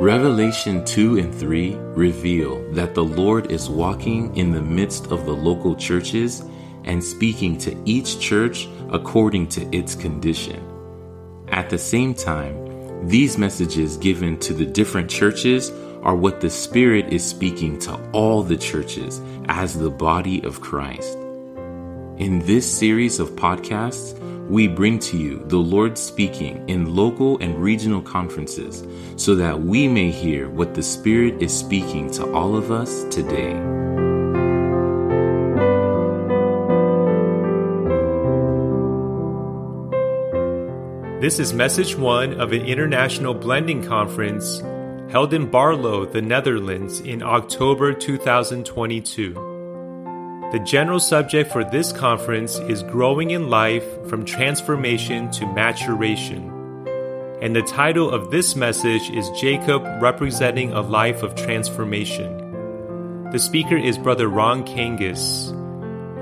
Revelation 2 and 3 reveal that the Lord is walking in the midst of the local churches and speaking to each church according to its condition. At the same time, these messages given to the different churches are what the Spirit is speaking to all the churches as the body of Christ. In this series of podcasts, we bring to you the Lord speaking in local and regional conferences so that we may hear what the Spirit is speaking to all of us today. This is message one of an international blending conference held in Baarlo, the Netherlands in October 2022. The general subject for this conference is Growing in Life from Transformation to Maturation. And the title of this message is Jacob Representing a Life of Transformation. The speaker is Brother Ron Kangas.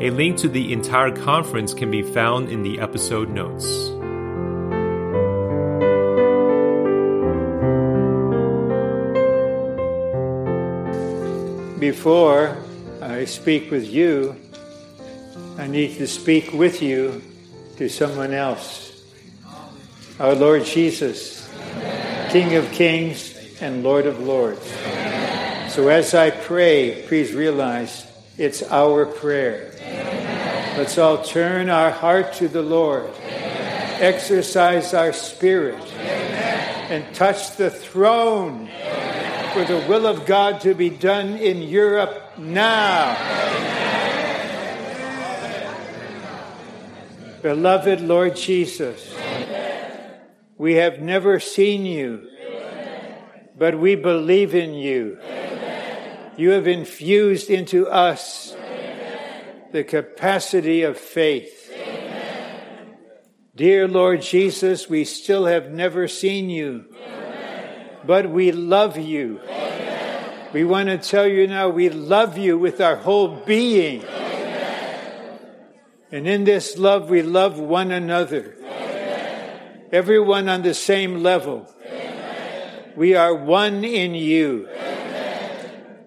A link to the entire conference can be found in the episode notes. Before speak with you, I need to speak with you to someone else. Our Lord Jesus, Amen. King of kings and Lord of lords. Amen. So as I pray, please realize it's our prayer. Amen. Let's all turn our heart to the Lord, exercise our spirit, and touch the throne for the will of God to be done in Europe now. Beloved Lord Jesus, we have never seen you, but we believe in you. You have infused into us the capacity of faith. Dear Lord Jesus, we still have never seen you but we love you. Amen. We want to tell you now we love you with our whole being. Amen. And in this love, we love one another. Amen. Everyone on the same level. We are one in you.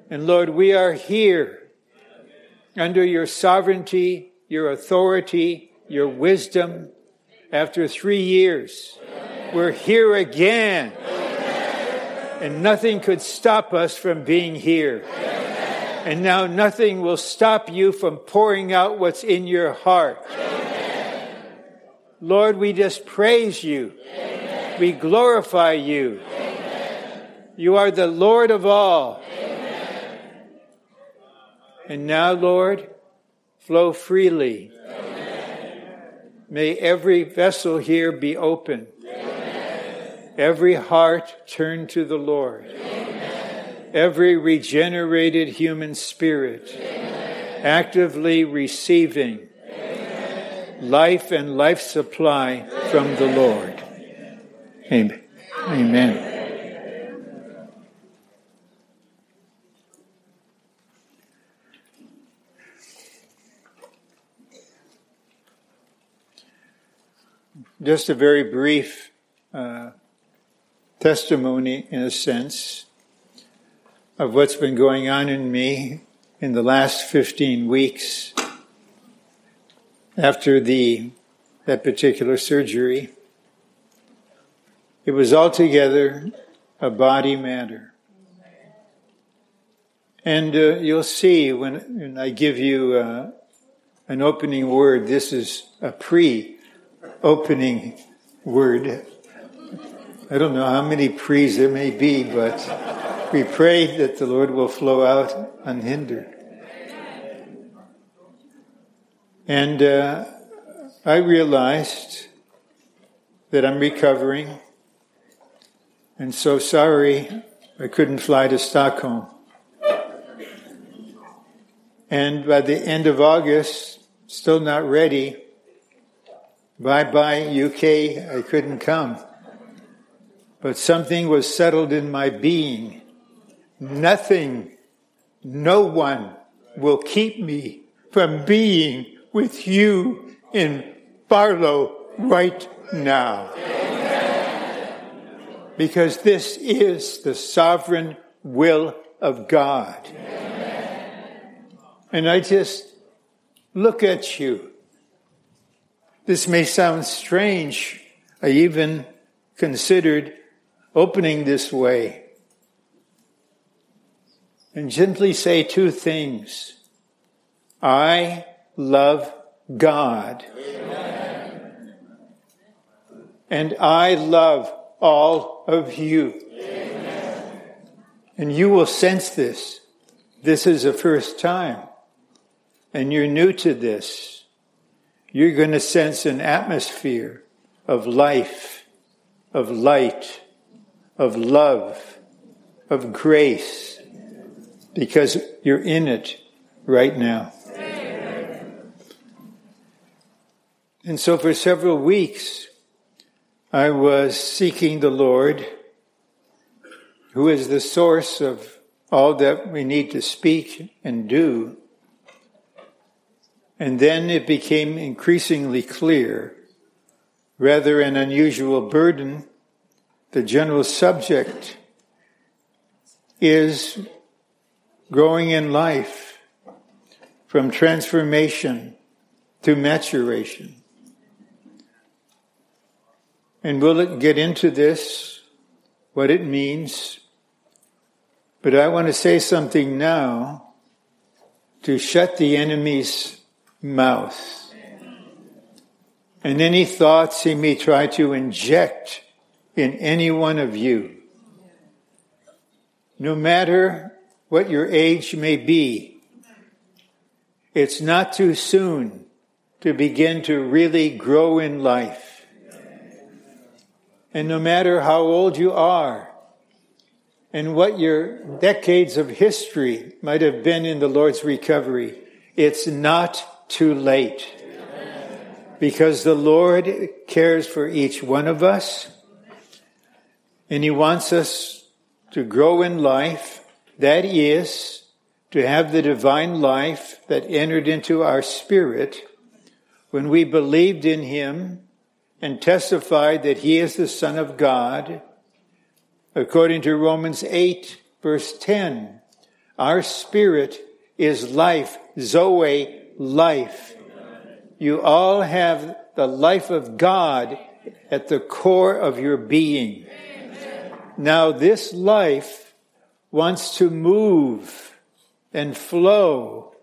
And Lord, we are here under your sovereignty, your authority, your wisdom. After three years, we're here again and nothing could stop us from being here. Amen. And now nothing will stop you from pouring out what's in your heart. Amen. Lord, we just praise you. Amen. We glorify you. You are the Lord of all. And now, Lord, flow freely. May every vessel here be open every heart turned to the Lord, Amen. every regenerated human spirit Amen. actively receiving Amen. life and life supply from the Lord. Amen. Amen. Just a very brief uh, testimony, in a sense, of what's been going on in me in the last 15 weeks after the that particular surgery. It was altogether a body matter. And uh, you'll see when, when, I give you uh, an opening word, this is a pre opening word I don't know how many pre's there may be, but we pray that the Lord will flow out unhindered. And uh, I realized that I'm recovering, and so sorry I couldn't fly to Stockholm. And by the end of August, still not ready. Bye bye, UK, I couldn't come but something was settled in my being. Nothing, no one will keep me from being with you in Baarlo right now. Because this is the sovereign will of God. And I just look at you. This may sound strange. I even considered opening this way and gently say two things. I love God. Amen. And I love all of you. Amen. And you will sense this. This is the first time. And you're new to this. You're going to sense an atmosphere of life, of light, of love, of grace, because you're in it right now. And so for several weeks, I was seeking the Lord, who is the source of all that we need to speak and do. And then it became increasingly clear, rather an unusual burden, the general subject is growing in life from transformation to maturation. And we'll get into this, what it means. But I want to say something now to shut the enemy's mouth. And any thoughts he may try to inject in any one of you. No matter what your age may be, it's not too soon to begin to really grow in life. And no matter how old you are and what your decades of history might have been in the Lord's recovery, it's not too late. Because the Lord cares for each one of us and He wants us to grow in life. That is, to have the divine life that entered into our spirit when we believed in Him and testified that he is the Son of God. According to Romans 8, verse 10, our spirit is life, Zoe, life. You all have the life of God at the core of your being. Now, this life wants to move and flow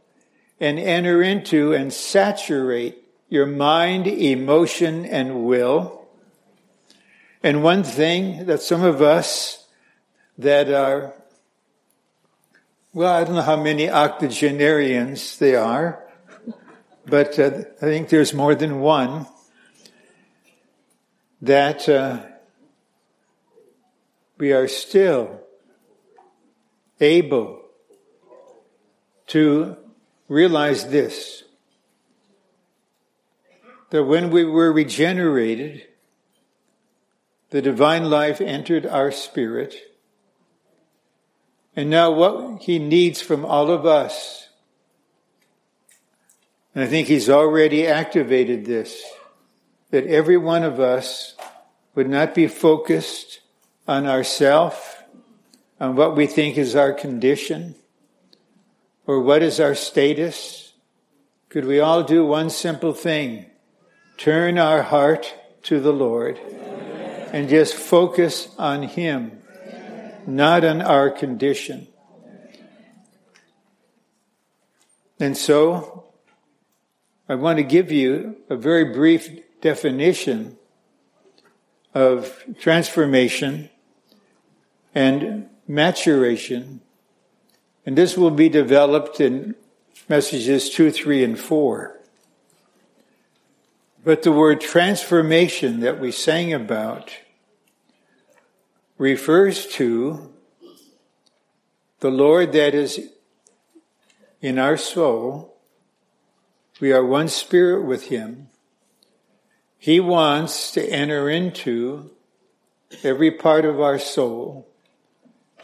and enter into and saturate your mind, emotion, and will. And one thing that some of us that are, well, I don't know how many octogenarians they are, but uh, I think there's more than one that uh, we are still able to realize this that when we were regenerated, the divine life entered our spirit. And now what he needs from all of us, and I think he's already activated this, that every one of us would not be focused on ourself, on what we think is our condition, or what is our status. Could we all do one simple thing? turn our heart to the Lord Amen. and just focus on Him, not on our condition. And so, I want to give you a very brief definition of transformation and maturation. And this will be developed in messages two, three, and four. But the word transformation that we sang about refers to the Lord that is in our soul. We are one spirit with Him. He wants to enter into every part of our soul.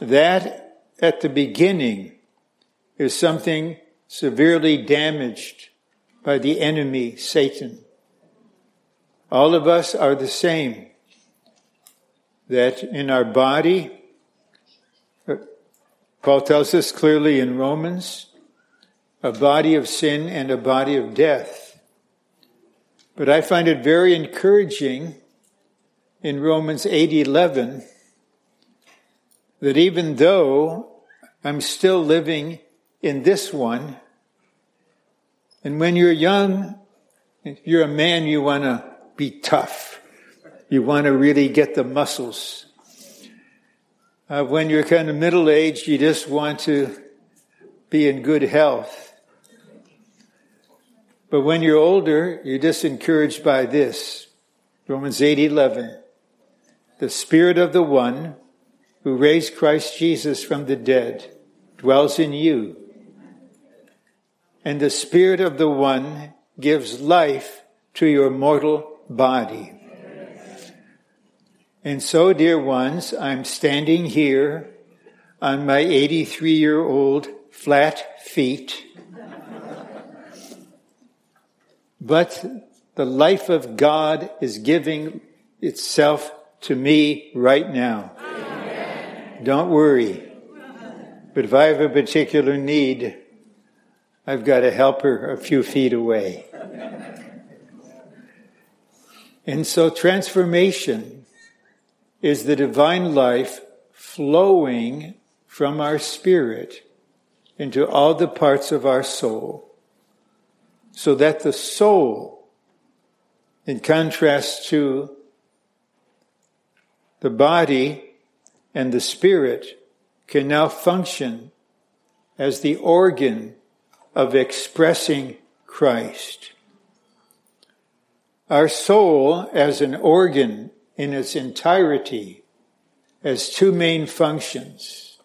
That at the beginning is something severely damaged by the enemy, Satan. All of us are the same. that in our body, uh, Paul tells us clearly in Romans, a body of sin and a body of death. But I find it very encouraging in Romans 8:11 that even though I'm still living in this one, and when you're young, you're a man, you want to be tough. You want to really get the muscles. Uh, when you're kind of middle aged, you just want to be in good health. But when you're older, you're just encouraged by this. Romans 8 11. The Spirit of the one who raised Christ Jesus from the dead dwells in you. And the Spirit of the one gives life to your mortal body. And so, dear ones, I'm standing here on my 83 year old flat feet. but the life of God is giving itself to me right now. Don't worry. But if I have a particular need, I've got a helper a few feet away. And so transformation is the divine life flowing from our spirit into all the parts of our soul so that the soul, in contrast to the body and the spirit, can now function as the organ of expressing Christ. Our soul, as an organ in its entirety, has two main functions.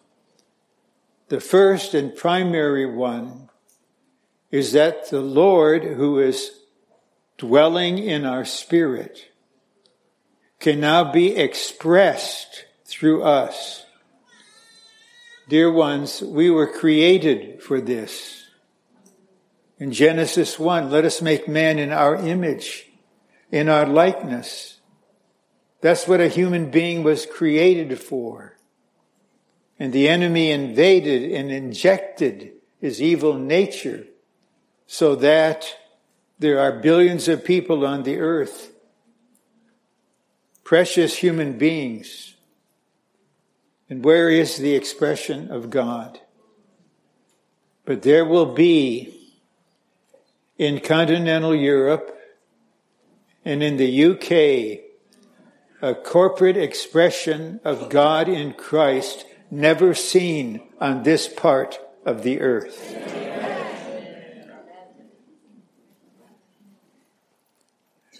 The first and primary one is that the Lord, who is dwelling in our spirit, can now be expressed through us. Dear ones, we were created for this. In Genesis 1, let us make man in our image, in our likeness. That's what a human being was created for. And the enemy invaded and injected his evil nature so that there are billions of people on the earth, precious human beings. And where is the expression of God? But there will be in continental Europe and in the UK a corporate expression of God in Christ never seen on this part of the earth.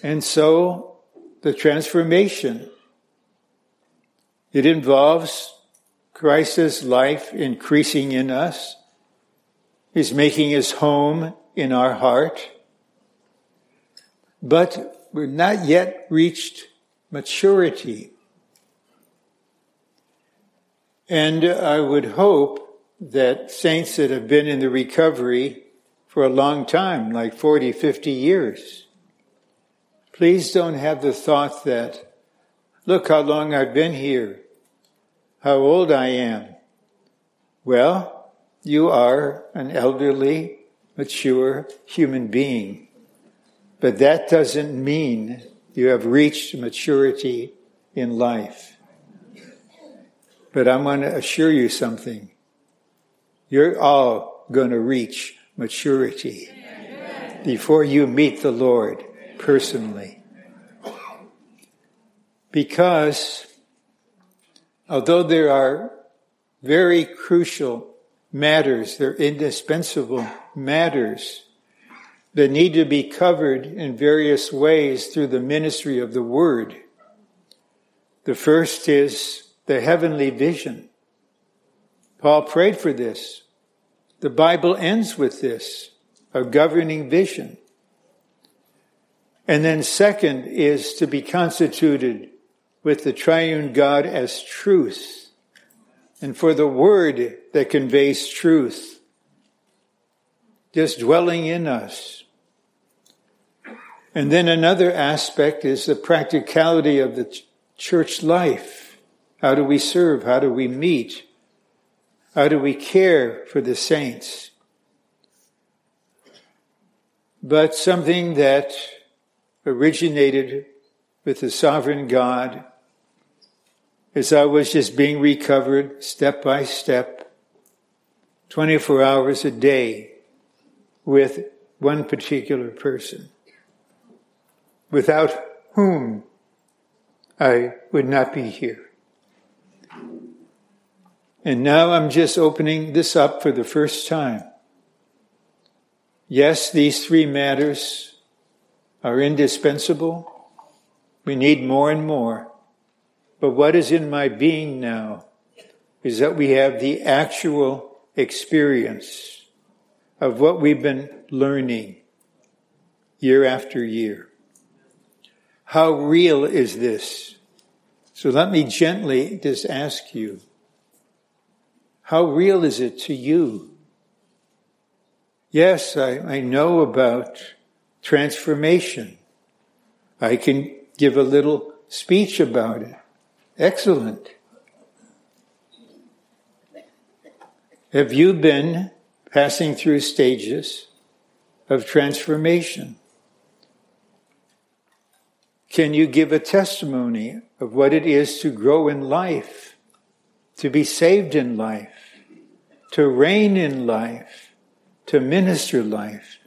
And so the transformation, it involves Christ's life increasing in us. He's making his home in our heart, but we're not yet reached maturity. And I would hope that saints that have been in the recovery for a long time, like 40, 50 years, please don't have the thought that, look how long I've been here, how old I am. Well, you are an elderly mature human being. But that doesn't mean you have reached maturity in life. But I'm going to assure you something. You're all going to reach maturity before you meet the Lord personally. Because although there are very crucial matters, they're indispensable matters that need to be covered in various ways through the ministry of the Word. The first is the heavenly vision. Paul prayed for this. The Bible ends with this, a governing vision. And then second is to be constituted with the triune God as truth and for the word that conveys truth just dwelling in us. And then another aspect is the practicality of the church life. How do we serve? How do we meet? How do we care for the saints? But something that originated with the sovereign God as I was just being recovered step by step, 24 hours a day with one particular person, without whom I would not be here. And now I'm just opening this up for the first time. Yes, these three matters are indispensable. We need more and more. But what is in my being now is that we have the actual experience of what we've been learning year after year. How real is this? So let me gently just ask you, how real is it to you? Yes, I, I know about transformation. I can give a little speech about it. Excellent. Have you been passing through stages of transformation? Can you give a testimony of what it is to grow in life, to be saved in life? to reign in life, to minister life.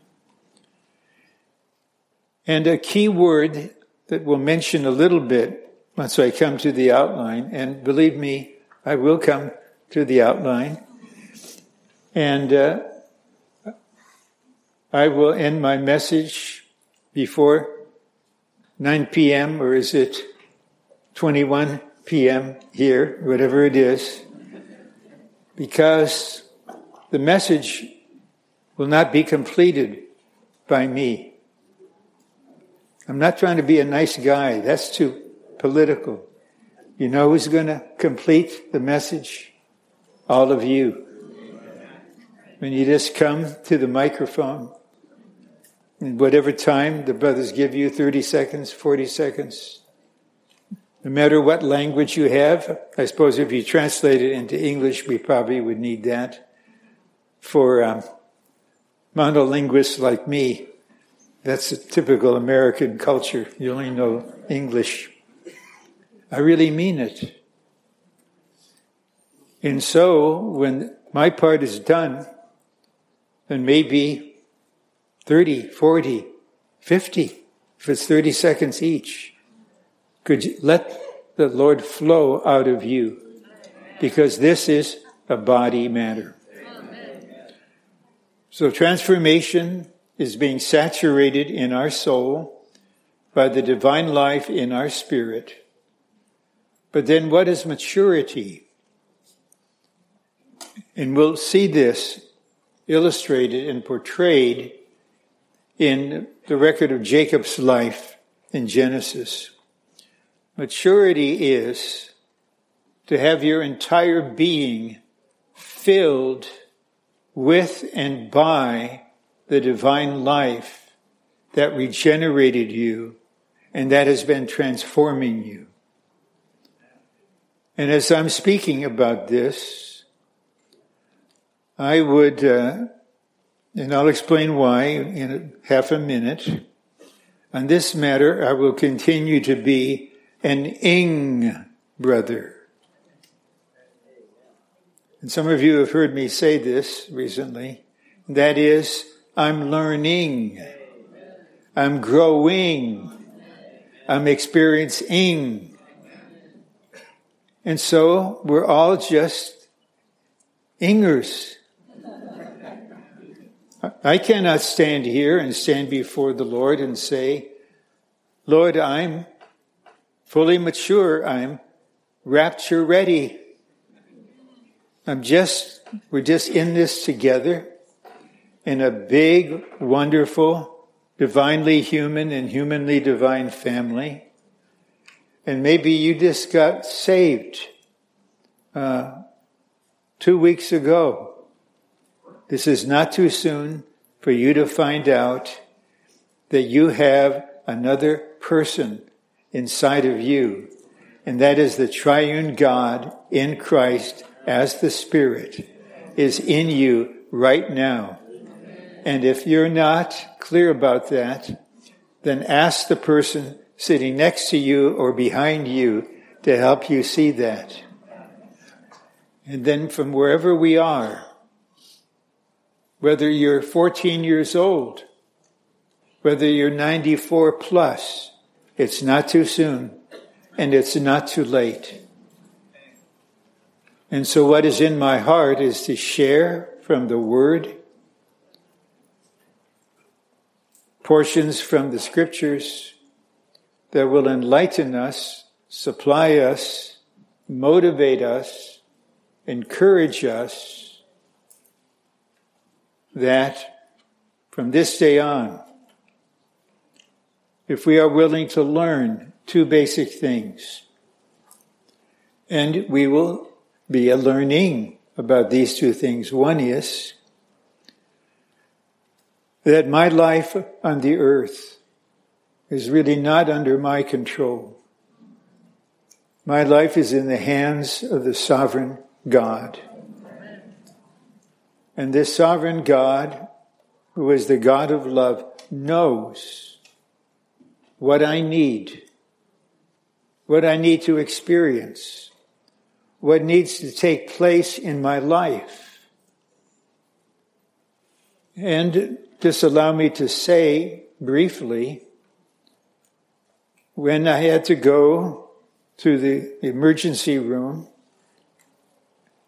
And a key word that we'll mention a little bit once I come to the outline, and believe me, I will come to the outline. And uh, I will end my message before 9 p.m., or is it 21 p.m. here, whatever it is because the message will not be completed by me. I'm not trying to be a nice guy. That's too political. You know who's going to complete the message? All of you. When you just come to the microphone, in whatever time the brothers give you 30 seconds, 40 seconds, no matter what language you have, I suppose if you translate it into English, we probably would need that. For um, monolinguists like me, that's a typical American culture. You only know English. I really mean it. And so, when my part is done, then maybe 30, 40, 50, if it's 30 seconds each, could you let the Lord flow out of you? Because this is a body matter. So transformation is being saturated in our soul by the divine life in our spirit. But then what is maturity? And we'll see this illustrated and portrayed in the record of Jacob's life in Genesis. Maturity is to have your entire being filled with and by the divine life that regenerated you and that has been transforming you. And as I'm speaking about this, I would, uh, and I'll explain why in half a minute. On this matter, I will continue to be an ing brother. And some of you have heard me say this recently. That is, I'm learning. I'm growing. I'm experiencing. And so we're all just ingers. I cannot stand here and stand before the Lord and say, Lord, I'm fully mature. I'm rapture ready. I'm just, we're just in this together in a big, wonderful, divinely human and humanly divine family. And maybe you just got saved uh, two weeks ago. This is not too soon for you to find out that you have another person inside of you and that is the triune God in Christ as the Spirit is in you right now. And if you're not clear about that, then ask the person sitting next to you or behind you to help you see that. And then from wherever we are, whether you're 14 years old, whether you're 94 plus, it's not too soon and it's not too late. And so what is in my heart is to share from the Word portions from the Scriptures that will enlighten us, supply us, motivate us, encourage us that from this day on, if we are willing to learn two basic things, and we will be a learning about these two things. One is that my life on the earth is really not under my control. My life is in the hands of the sovereign God. And this sovereign God, who is the God of love, knows what I need, what I need to experience, what needs to take place in my life. And just allow me to say briefly, when I had to go to the emergency room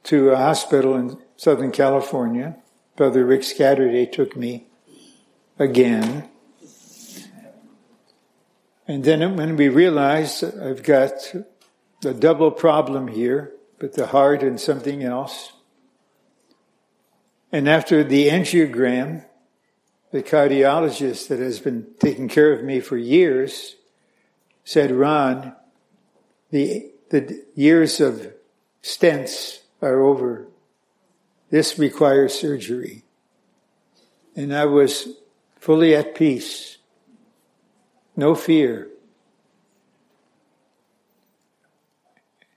to a hospital in Southern California. Brother Rick Scatterday took me again. And then when we realized I've got a double problem here with the heart and something else. And after the angiogram, the cardiologist that has been taking care of me for years said, Ron, the, the years of stents are over. This requires surgery. And I was fully at peace. No fear.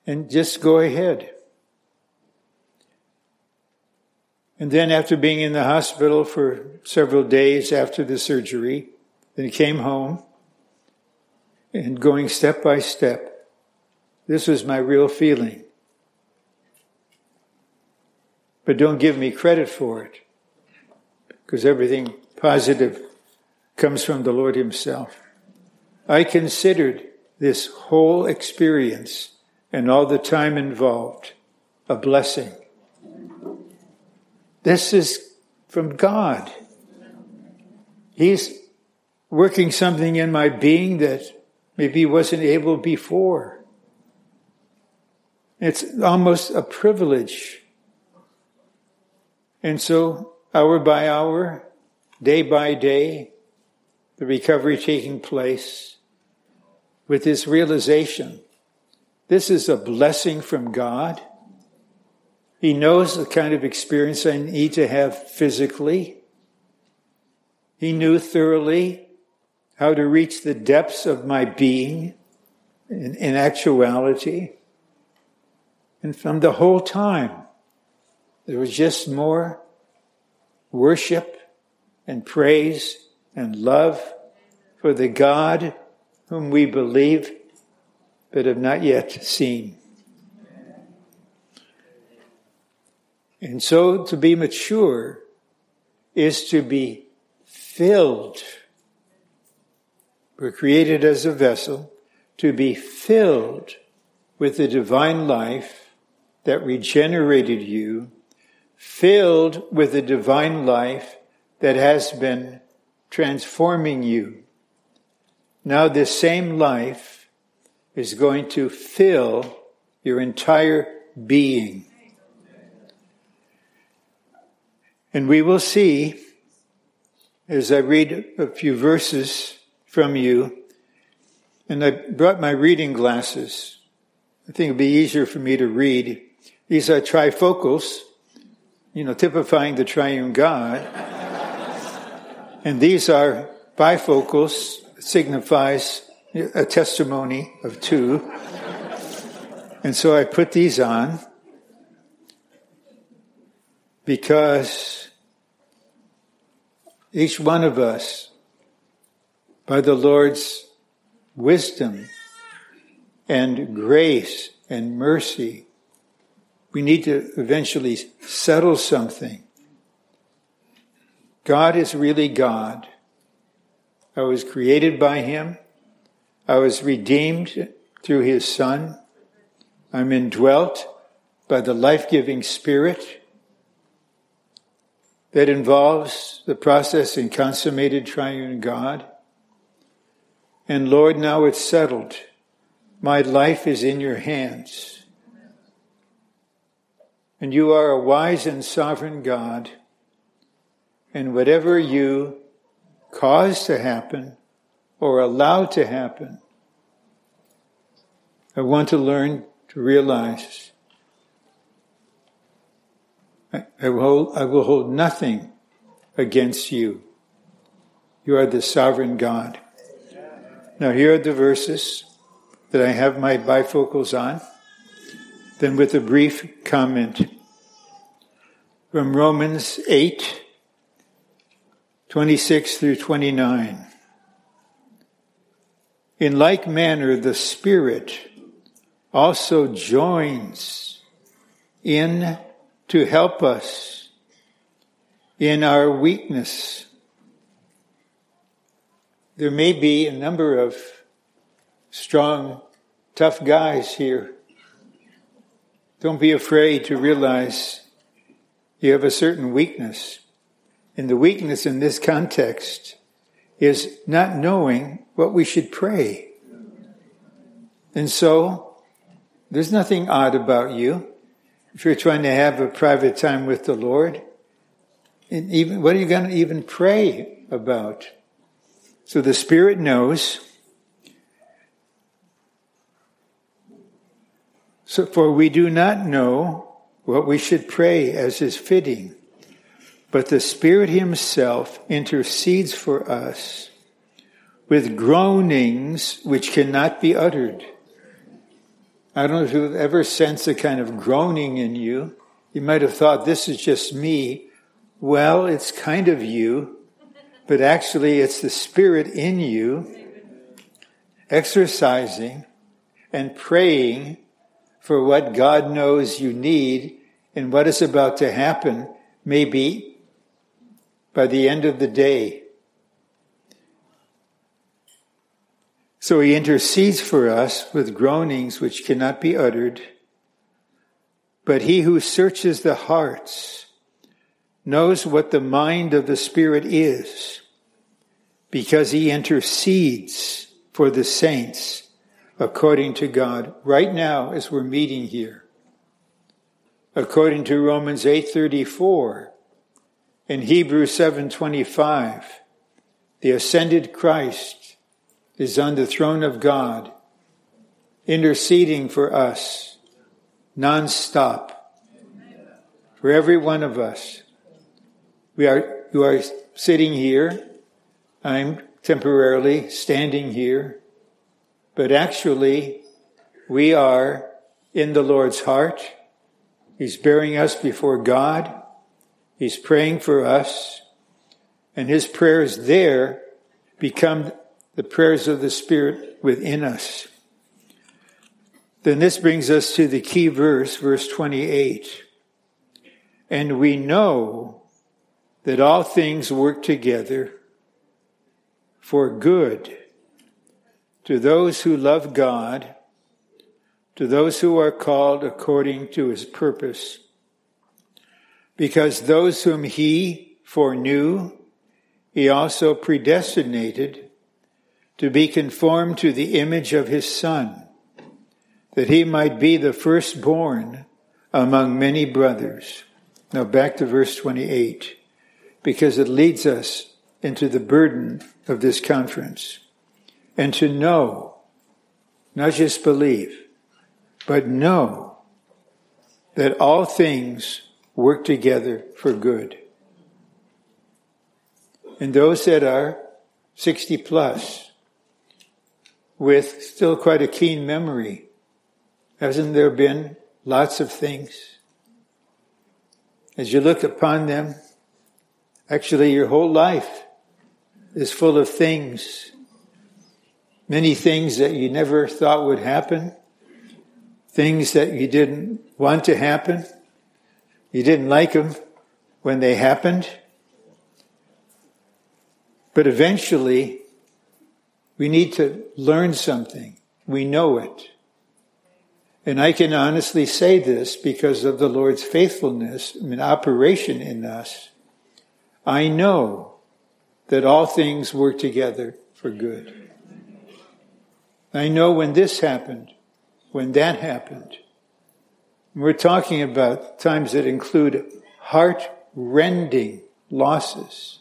And just go ahead. And then after being in the hospital for several days after the surgery, then came home and going step by step. This was my real feeling but don't give me credit for it because everything positive comes from the Lord Himself. I considered this whole experience and all the time involved a blessing. This is from God. He's working something in my being that maybe he wasn't able before. It's almost a privilege and so, hour by hour, day by day, the recovery taking place with this realization this is a blessing from God. He knows the kind of experience I need to have physically. He knew thoroughly how to reach the depths of my being in, in actuality. And from the whole time, there was just more worship and praise and love for the God whom we believe but have not yet seen. And so to be mature is to be filled. We're created as a vessel to be filled with the divine life that regenerated you filled with the divine life that has been transforming you. Now, this same life is going to fill your entire being. And we will see, as I read a few verses from you, and I brought my reading glasses. I think it'd be easier for me to read. These are trifocals you know, typifying the triune God. and these are bifocals, signifies a testimony of two. And so I put these on because each one of us, by the Lord's wisdom and grace and mercy, we need to eventually settle something. God is really God. I was created by Him. I was redeemed through His Son. I'm indwelt by the life giving Spirit that involves the process in consummated triune God. And Lord, now it's settled. My life is in your hands. And you are a wise and sovereign God. And whatever you cause to happen or allow to happen, I want to learn to realize I will, hold, I will hold nothing against you. You are the sovereign God. Now, here are the verses that I have my bifocals on. Then, with a brief comment from Romans 8 26 through 29. In like manner, the Spirit also joins in to help us in our weakness. There may be a number of strong, tough guys here. Don't be afraid to realize you have a certain weakness. And the weakness in this context is not knowing what we should pray. And so, there's nothing odd about you if you're trying to have a private time with the Lord, even what are you going to even pray about? So the Spirit knows. So for we do not know what we should pray as is fitting, but the Spirit Himself intercedes for us with groanings which cannot be uttered. I don't know if you've ever sensed a kind of groaning in you. You might have thought, this is just me. Well, it's kind of you, but actually it's the Spirit in you exercising and praying for what God knows you need and what is about to happen, maybe by the end of the day. So he intercedes for us with groanings which cannot be uttered. But he who searches the hearts knows what the mind of the Spirit is, because he intercedes for the saints according to God right now as we're meeting here. According to Romans 8:34 and Hebrews 7:25, the ascended Christ is on the throne of God, interceding for us nonstop, for every one of us. We are, you are sitting here. I'm temporarily standing here, but actually we are in the Lord's heart. He's bearing us before God. He's praying for us and his prayers there become the prayers of the Spirit within us. Then this brings us to the key verse, verse 28. And we know that all things work together for good to those who love God, to those who are called according to his purpose. Because those whom he foreknew, he also predestinated to be conformed to the image of his son, that he might be the firstborn among many brothers. Now back to verse 28, because it leads us into the burden of this conference. And to know, not just believe, but know that all things work together for good. And those that are 60 plus, with still quite a keen memory. Hasn't there been lots of things? As you look upon them, actually your whole life is full of things. Many things that you never thought would happen. Things that you didn't want to happen. You didn't like them when they happened. But eventually, we need to learn something. We know it. And I can honestly say this because of the Lord's faithfulness and operation in us. I know that all things work together for good. I know when this happened, when that happened. We're talking about times that include heart rending losses,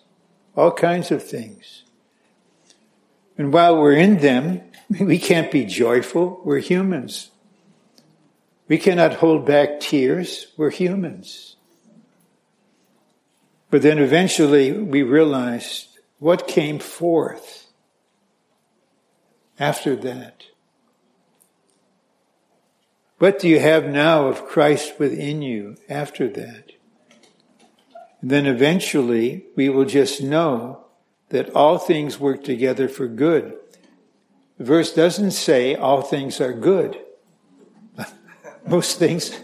all kinds of things. And while we're in them, we can't be joyful. We're humans. We cannot hold back tears. We're humans. But then eventually we realized what came forth after that. What do you have now of Christ within you after that? And then eventually we will just know that all things work together for good. The verse doesn't say all things are good. Most things,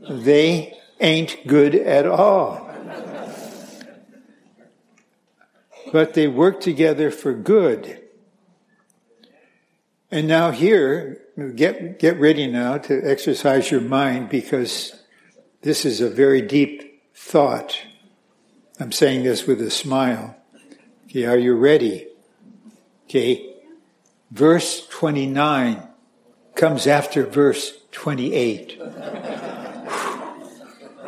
they ain't good at all. But they work together for good. And now here, get, get ready now to exercise your mind because this is a very deep thought. I'm saying this with a smile. Okay, are you ready? Okay. Verse 29 comes after verse 28.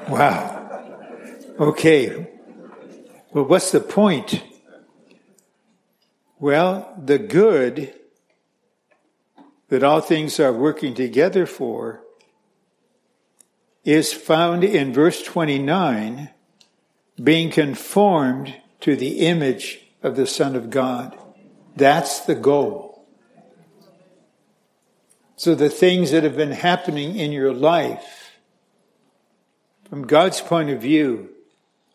wow. Okay. Well, what's the point? Well, the good that all things are working together for is found in verse 29 being conformed to the image of the Son of God. That's the goal. So the things that have been happening in your life, from God's point of view,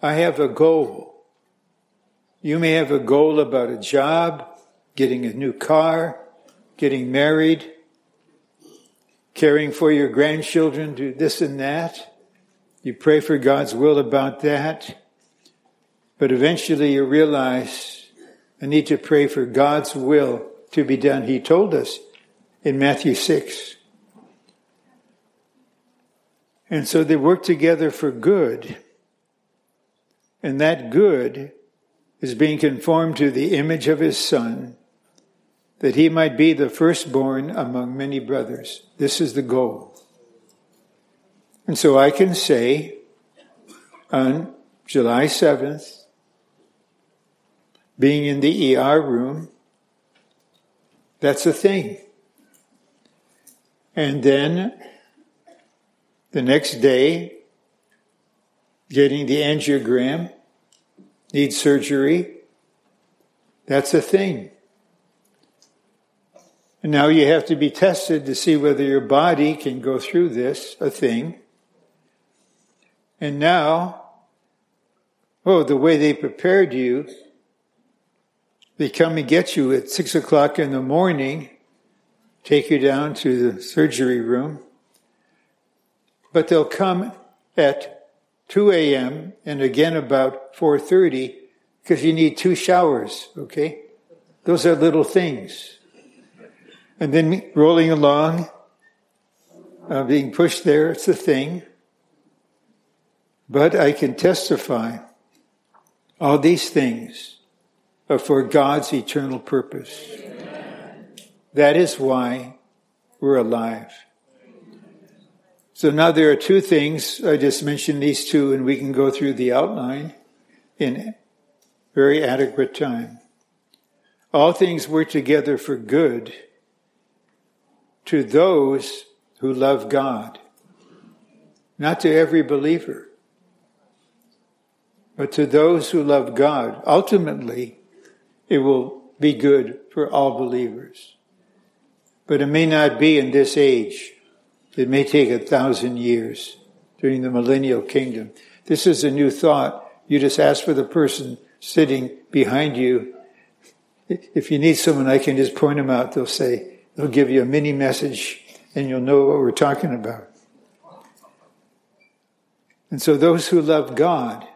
I have a goal. You may have a goal about a job, getting a new car, getting married, caring for your grandchildren, do this and that. You pray for God's will about that. But eventually you realize I need to pray for God's will to be done. He told us in Matthew 6. And so they work together for good. And that good is being conformed to the image of his son, that he might be the firstborn among many brothers. This is the goal. And so I can say on July 7th, being in the ER room, that's a thing. And then the next day, getting the angiogram, need surgery, that's a thing. And now you have to be tested to see whether your body can go through this, a thing. And now, oh, the way they prepared you they come and get you at six o'clock in the morning, take you down to the surgery room, but they'll come at 2 a.m. and again about 4.30 because you need two showers, okay? Those are little things. And then rolling along, uh, being pushed there, it's a thing. But I can testify all these things are for God's eternal purpose. That is why we're alive. So now there are two things. I just mentioned these two, and we can go through the outline in very adequate time. All things work together for good to those who love God, not to every believer, but to those who love God. Ultimately, it will be good for all believers. But it may not be in this age. It may take a thousand years during the millennial kingdom. This is a new thought. You just ask for the person sitting behind you. If you need someone, I can just point them out. They'll say, they'll give you a mini message and you'll know what we're talking about. And so those who love God,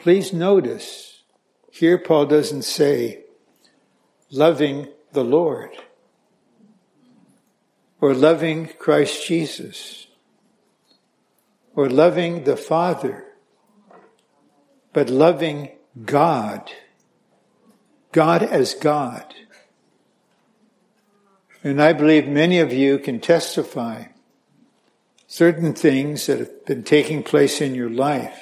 please notice, here Paul doesn't say loving the Lord or loving Christ Jesus or loving the Father, but loving God. God as God. And I believe many of you can testify certain things that have been taking place in your life.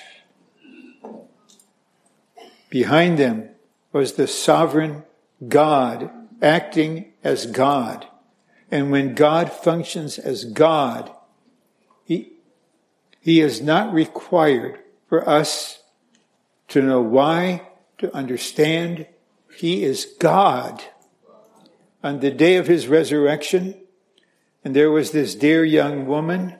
Behind them was the sovereign God acting as God. And when God functions as God, He, he is not required for us to know why, to understand. He is God. On the day of His resurrection, and there was this dear young woman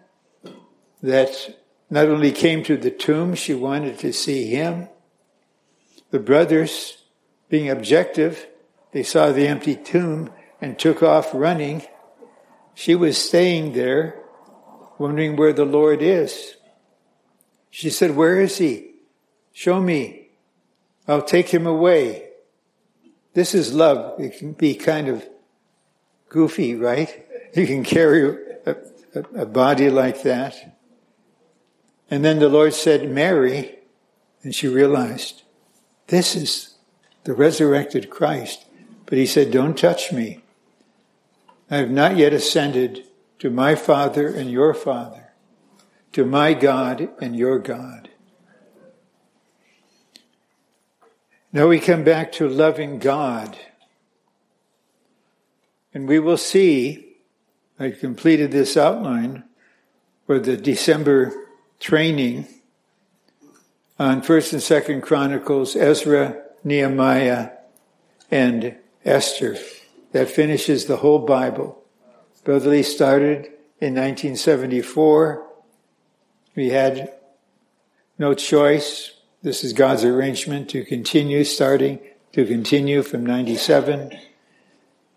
that not only came to the tomb, she wanted to see him. The brothers, being objective, they saw the empty tomb and took off running. She was staying there, wondering where the Lord is. She said, Where is he? Show me. I'll take him away. This is love. It can be kind of goofy, right? You can carry a, a, a body like that. And then the Lord said, Mary, and she realized, this is the resurrected Christ. But he said, Don't touch me. I have not yet ascended to my Father and your Father, to my God and your God. Now we come back to loving God. And we will see, I completed this outline for the December training on First and Second Chronicles, Ezra, Nehemiah, and Esther. That finishes the whole Bible. Brother Lee started in 1974. We had no choice. This is God's arrangement to continue starting, to continue from 97.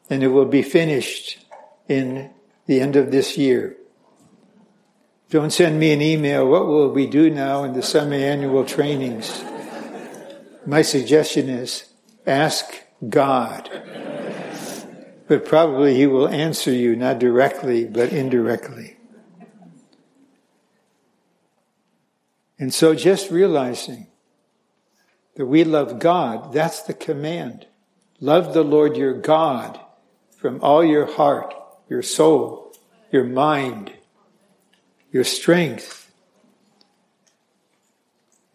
And it will be finished in the end of this year. Don't send me an email. What will we do now in the semi-annual trainings? My suggestion is ask God. But probably he will answer you not directly, but indirectly. And so just realizing that we love God, that's the command. Love the Lord your God from all your heart, your soul, your mind, your strength.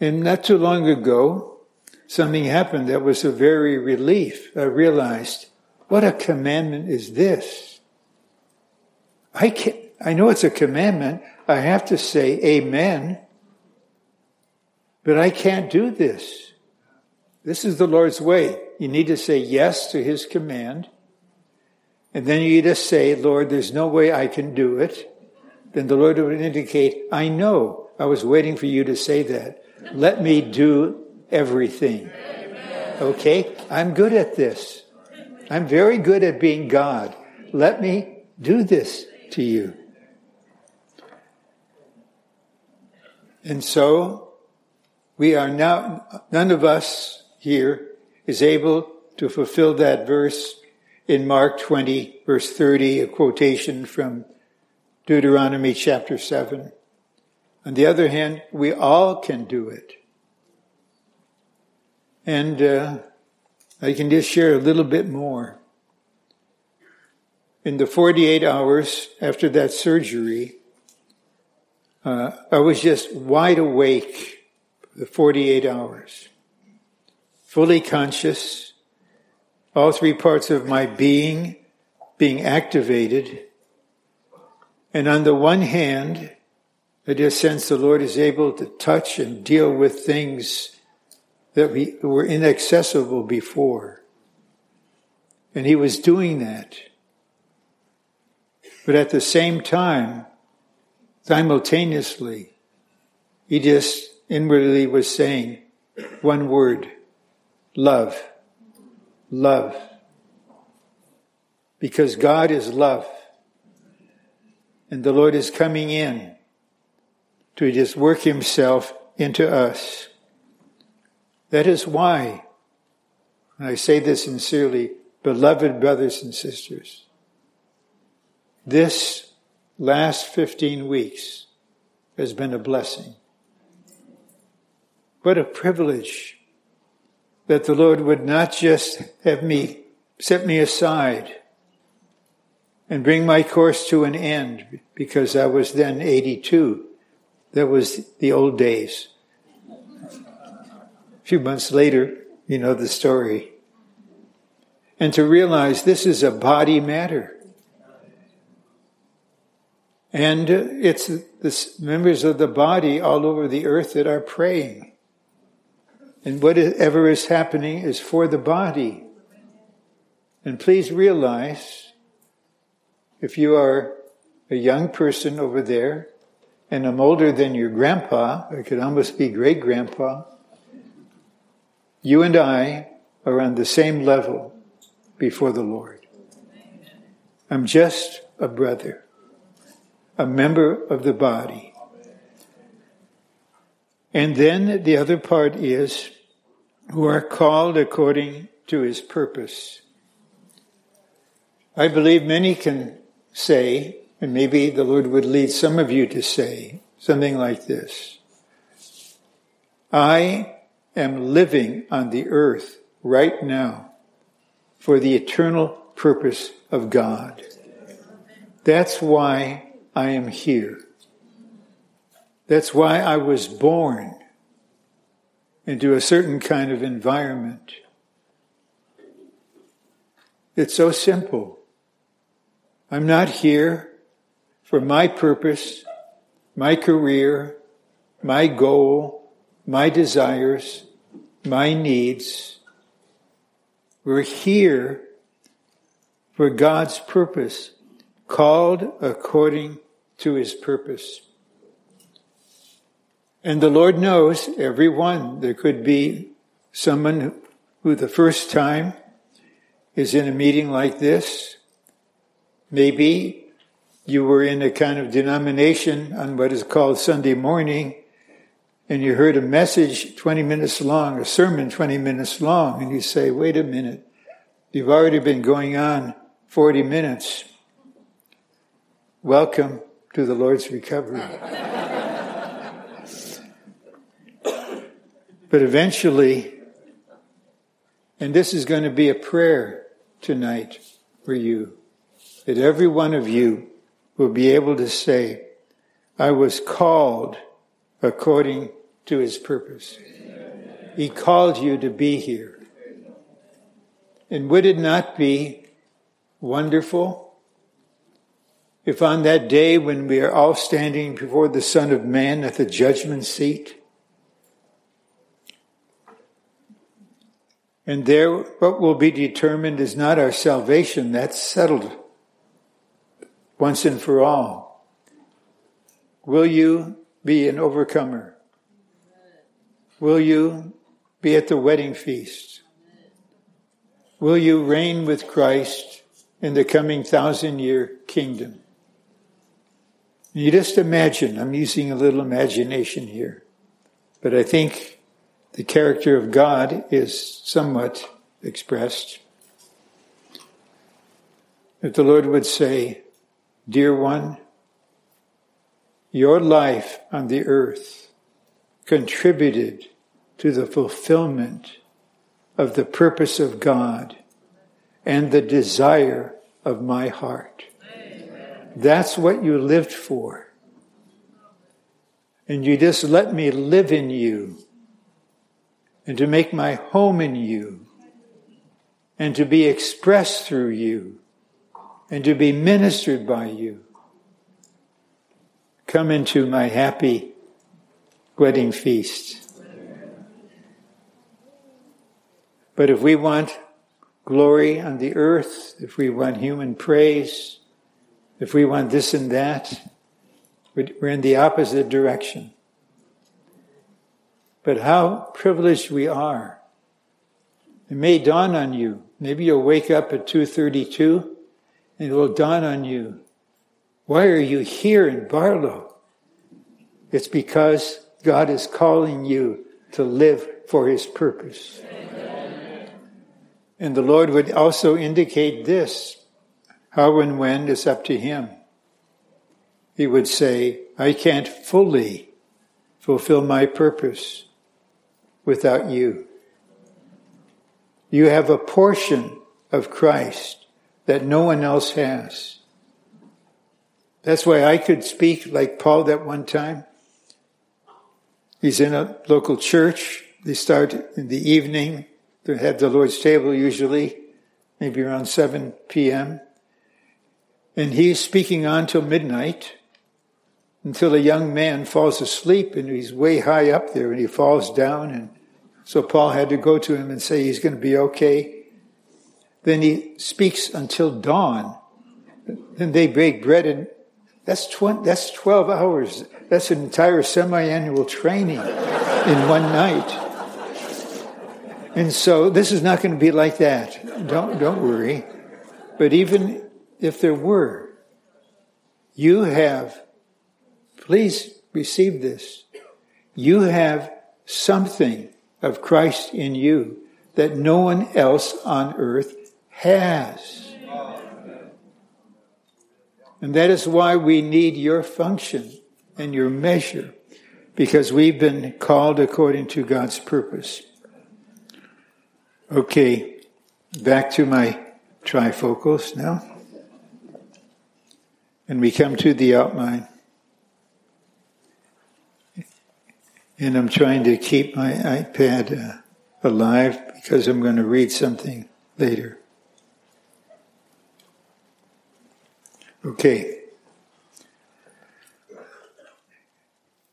And not too long ago, something happened that was a very relief. I realized, what a commandment is this? I can I know it's a commandment. I have to say amen. But I can't do this. This is the Lord's way. You need to say yes to his command. And then you just say, Lord, there's no way I can do it then the Lord would indicate, I know I was waiting for you to say that. Let me do everything. Okay? I'm good at this. I'm very good at being God. Let me do this to you. And so we are now, none of us here is able to fulfill that verse in Mark 20, verse 30, a quotation from Deuteronomy chapter 7. On the other hand, we all can do it. And uh, I can just share a little bit more. In the 48 hours after that surgery, uh, I was just wide awake for the 48 hours, fully conscious, all three parts of my being being activated. And on the one hand, I just sense the Lord is able to touch and deal with things that we were inaccessible before. And he was doing that. But at the same time, simultaneously, he just inwardly was saying one word love. Love. Because God is love. And the Lord is coming in to just work himself into us. That is why, and I say this sincerely, beloved brothers and sisters, this last 15 weeks has been a blessing. What a privilege that the Lord would not just have me set me aside and bring my course to an end because I was then 82. That was the old days. Few months later, you know the story. And to realize this is a body matter. And it's the members of the body all over the earth that are praying. And whatever is happening is for the body. And please realize, if you are a young person over there, and I'm older than your grandpa, I could almost be great grandpa, you and I are on the same level before the Lord. I'm just a brother, a member of the body. And then the other part is who are called according to his purpose. I believe many can say, and maybe the Lord would lead some of you to say something like this. I am living on the earth right now for the eternal purpose of God. That's why I am here. That's why I was born into a certain kind of environment. It's so simple. I'm not here for my purpose, my career, my goal, my desires, my needs. We're here for God's purpose, called according to his purpose. And the Lord knows everyone. There could be someone who the first time is in a meeting like this. Maybe you were in a kind of denomination on what is called Sunday morning and you heard a message 20 minutes long, a sermon 20 minutes long, and you say, wait a minute, you've already been going on 40 minutes. Welcome to the Lord's recovery. But eventually, and this is going to be a prayer tonight for you, that every one of you will be able to say, I was called according to his purpose. He called you to be here. And would it not be wonderful if on that day when we are all standing before the Son of Man at the judgment seat, And there, what will be determined is not our salvation, that's settled once and for all. Will you be an overcomer? Will you be at the wedding feast? Will you reign with Christ in the coming thousand year kingdom? You just imagine, I'm using a little imagination here, but I think the character of God is somewhat expressed. If the Lord would say, Dear one, your life on the earth contributed to the fulfillment of the purpose of God and the desire of my heart. That's what you lived for. And you just let me live in you and to make my home in you and to be expressed through you and to be ministered by you. Come into my happy wedding feast. But if we want glory on the earth, if we want human praise, If we want this and that, we're in the opposite direction. But how privileged we are. It may dawn on you. Maybe you'll wake up at 232 and it will dawn on you. Why are you here in Baarlo? It's because God is calling you to live for his purpose. Amen. And the Lord would also indicate this. How and when is up to him. He would say, I can't fully fulfill my purpose without you. You have a portion of Christ that no one else has. That's why I could speak like Paul that one time. He's in a local church. They start in the evening. They have the Lord's table usually, maybe around 7 p.m. And he's speaking on till midnight until a young man falls asleep and he's way high up there and he falls down. And so Paul had to go to him and say he's going to be okay. Then he speaks until dawn. Then they break bread and that's, 20, that's 12 hours. That's an entire semi-annual training in one night. And so this is not going to be like that. Don't, don't worry. But even if there were, you have, please receive this. You have something of Christ in you that no one else on earth has. And that is why we need your function and your measure, because we've been called according to God's purpose. Okay, back to my trifocals now. And we come to the outline. And I'm trying to keep my iPad uh, alive because I'm going to read something later. Okay.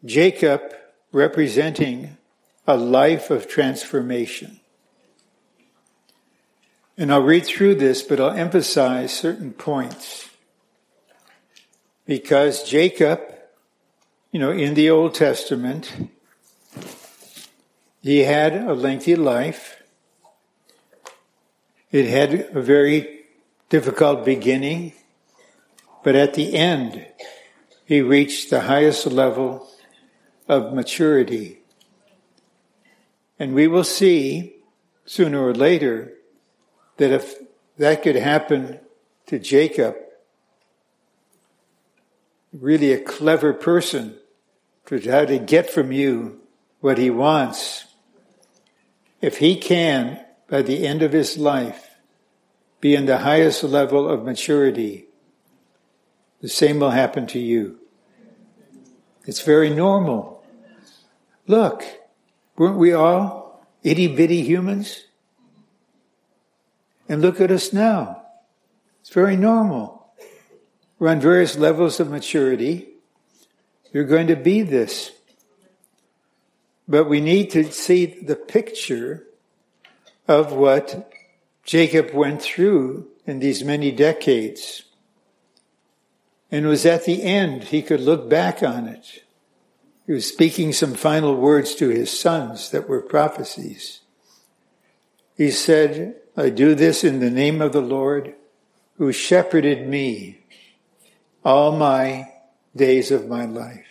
Jacob representing a life of transformation. And I'll read through this, but I'll emphasize certain points. Because Jacob, you know, in the Old Testament, he had a lengthy life. It had a very difficult beginning. But at the end, he reached the highest level of maturity. And we will see sooner or later that if that could happen to Jacob, really a clever person to how to get from you what he wants, if he can, by the end of his life, be in the highest level of maturity, the same will happen to you. It's very normal. Look, weren't we all itty bitty humans? And look at us now. It's very normal. We're on various levels of maturity. You're going to be this. But we need to see the picture of what Jacob went through in these many decades. And it was at the end he could look back on it. He was speaking some final words to his sons that were prophecies. He said, I do this in the name of the Lord who shepherded me all my days of my life.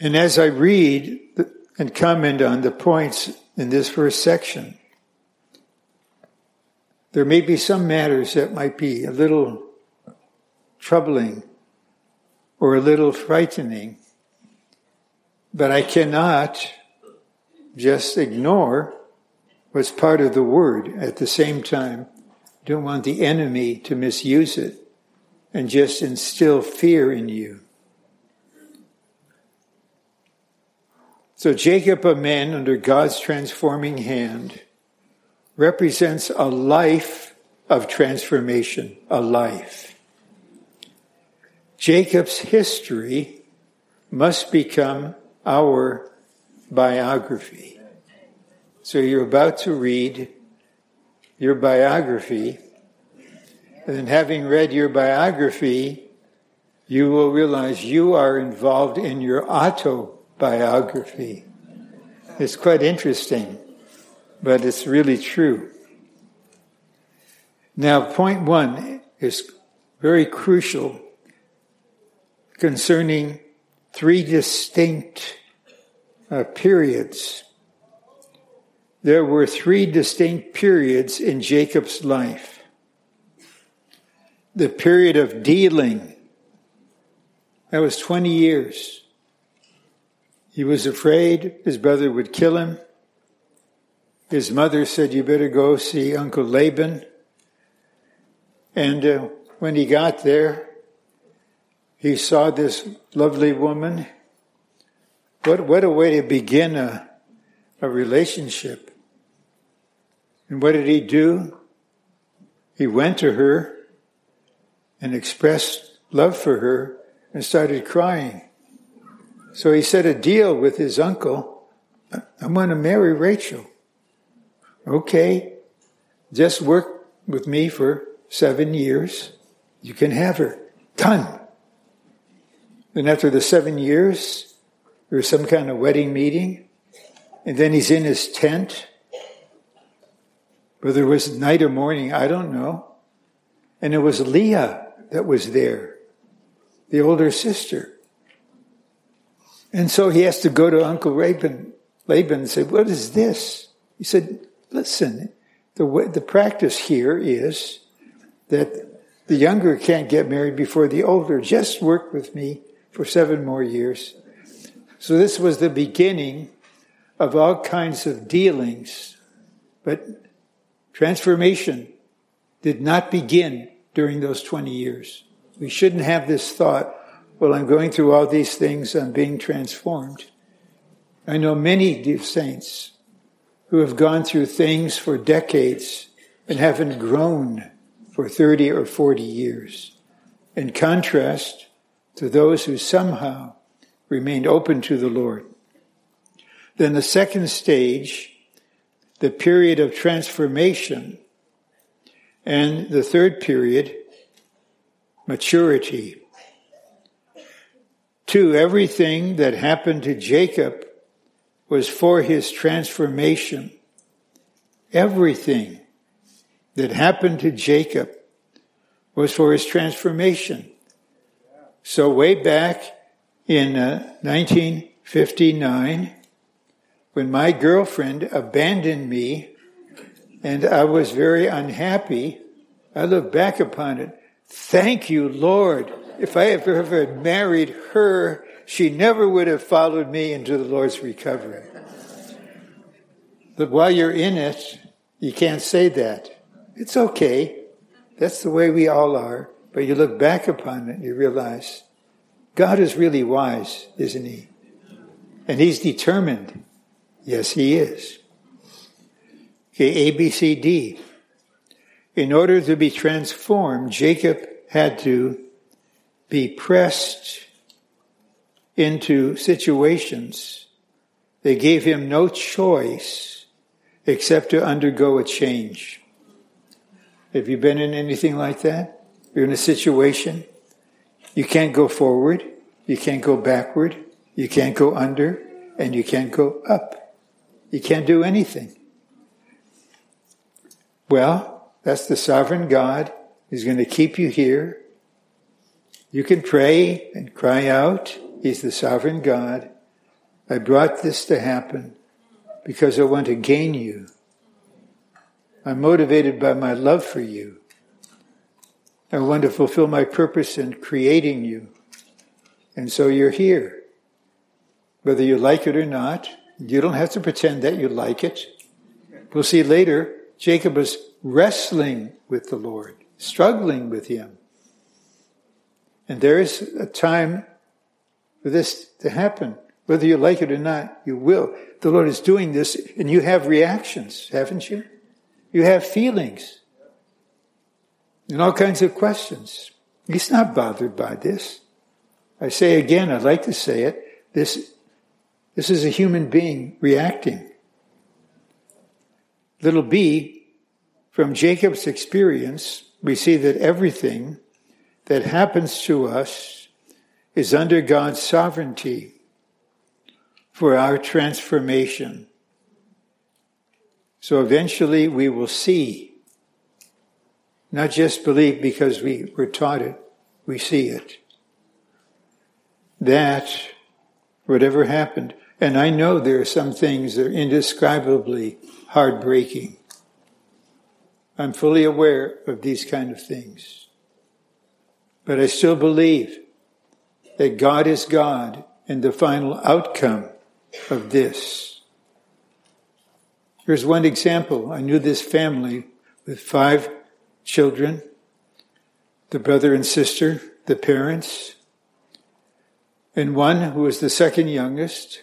And as I read and comment on the points in this first section, there may be some matters that might be a little troubling or a little frightening, but I cannot just ignore what's part of the word at the same time. Don't want the enemy to misuse it and just instill fear in you. So Jacob, a man under God's transforming hand, represents a life of transformation, a life. Jacob's history must become our biography. So you're about to read your biography. And having read your biography, you will realize you are involved in your autobiography. It's quite interesting, but it's really true. Now, point one is very crucial concerning three distinct uh, periods. There were three distinct periods in Jacob's life. The period of dealing, that was 20 years. He was afraid his brother would kill him. His mother said, You better go see Uncle Laban. And uh, when he got there, he saw this lovely woman. What, what a way to begin a, a relationship. And what did he do? He went to her and expressed love for her and started crying. So he set a deal with his uncle. I'm going to marry Rachel. Okay. Just work with me for seven years. You can have her. Done. And after the seven years, there was some kind of wedding meeting. And then he's in his tent. Whether it was night or morning, I don't know. And it was Leah that was there, the older sister. And so he has to go to Uncle Laban, Laban and say, What is this? He said, Listen, the, way, the practice here is that the younger can't get married before the older. Just work with me for seven more years. So this was the beginning of all kinds of dealings, but transformation did not begin during those 20 years. We shouldn't have this thought, well, I'm going through all these things, I'm being transformed. I know many dear saints who have gone through things for decades and haven't grown for 30 or 40 years. In contrast, to those who somehow remained open to the Lord. Then the second stage, the period of transformation, and the third period, maturity. Two, everything that happened to Jacob was for his transformation. Everything that happened to Jacob was for his transformation. So way back in uh, 1959, when my girlfriend abandoned me and I was very unhappy, I look back upon it. Thank you, Lord. If I had ever married her, she never would have followed me into the Lord's recovery. But while you're in it, you can't say that. It's okay. That's the way we all are. But you look back upon it and you realize God is really wise, isn't he? And he's determined. Yes, he is. Okay, A, B, C, D. In order to be transformed, Jacob had to be pressed into situations that gave him no choice except to undergo a change. Have you been in anything like that? You're in a situation, you can't go forward, you can't go backward, you can't go under, and you can't go up. You can't do anything. Well, that's the sovereign God He's going to keep you here. You can pray and cry out. He's the sovereign God. I brought this to happen because I want to gain you. I'm motivated by my love for you. I want to fulfill my purpose in creating you. And so you're here. Whether you like it or not, you don't have to pretend that you like it. We'll see later, Jacob was wrestling with the Lord, struggling with him. And there is a time for this to happen. Whether you like it or not, you will. The Lord is doing this, and you have reactions, haven't you? You have feelings and all kinds of questions. He's not bothered by this. I say again, I'd like to say it, this, this is a human being reacting. Little b From Jacob's experience, we see that everything that happens to us is under God's sovereignty for our transformation. So eventually we will see, not just believe because we were taught it, we see it. That whatever happened, and I know there are some things that are indescribably heartbreaking. I'm fully aware of these kind of things. But I still believe that God is God and the final outcome of this. Here's one example. I knew this family with five children, the brother and sister, the parents, and one who was the second youngest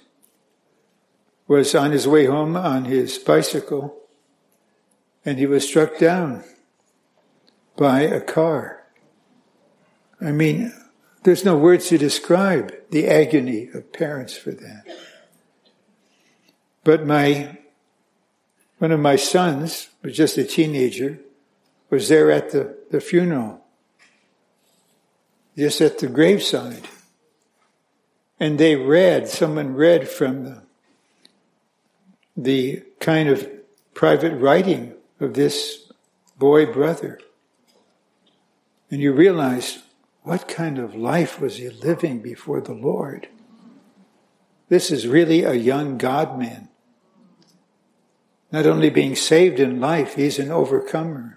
was on his way home on his bicycle and he was struck down by a car. I mean, there's no words to describe the agony of parents for that. But my, one of my sons was just a teenager, was there at the, the funeral, just at the graveside. And they read, someone read from the the kind of private writing of this boy brother. And you realize what kind of life was he living before the Lord? This is really a young God man. Not only being saved in life, he's an overcomer.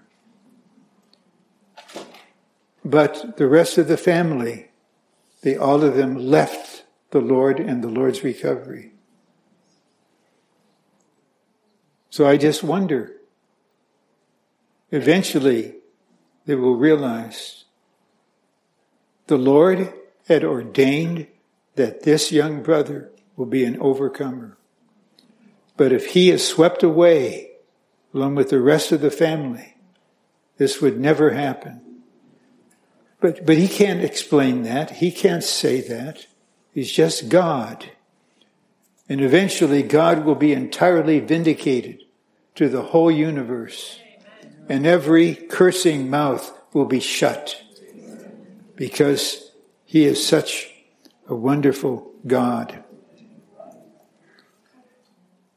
But the rest of the family, they all of them left the Lord and the Lord's recovery. So I just wonder. Eventually, they will realize the Lord had ordained that this young brother will be an overcomer. But if he is swept away along with the rest of the family, this would never happen. But, but he can't explain that. He can't say that. He's just God. And eventually, God will be entirely vindicated to the whole universe, and every cursing mouth will be shut because He is such a wonderful God.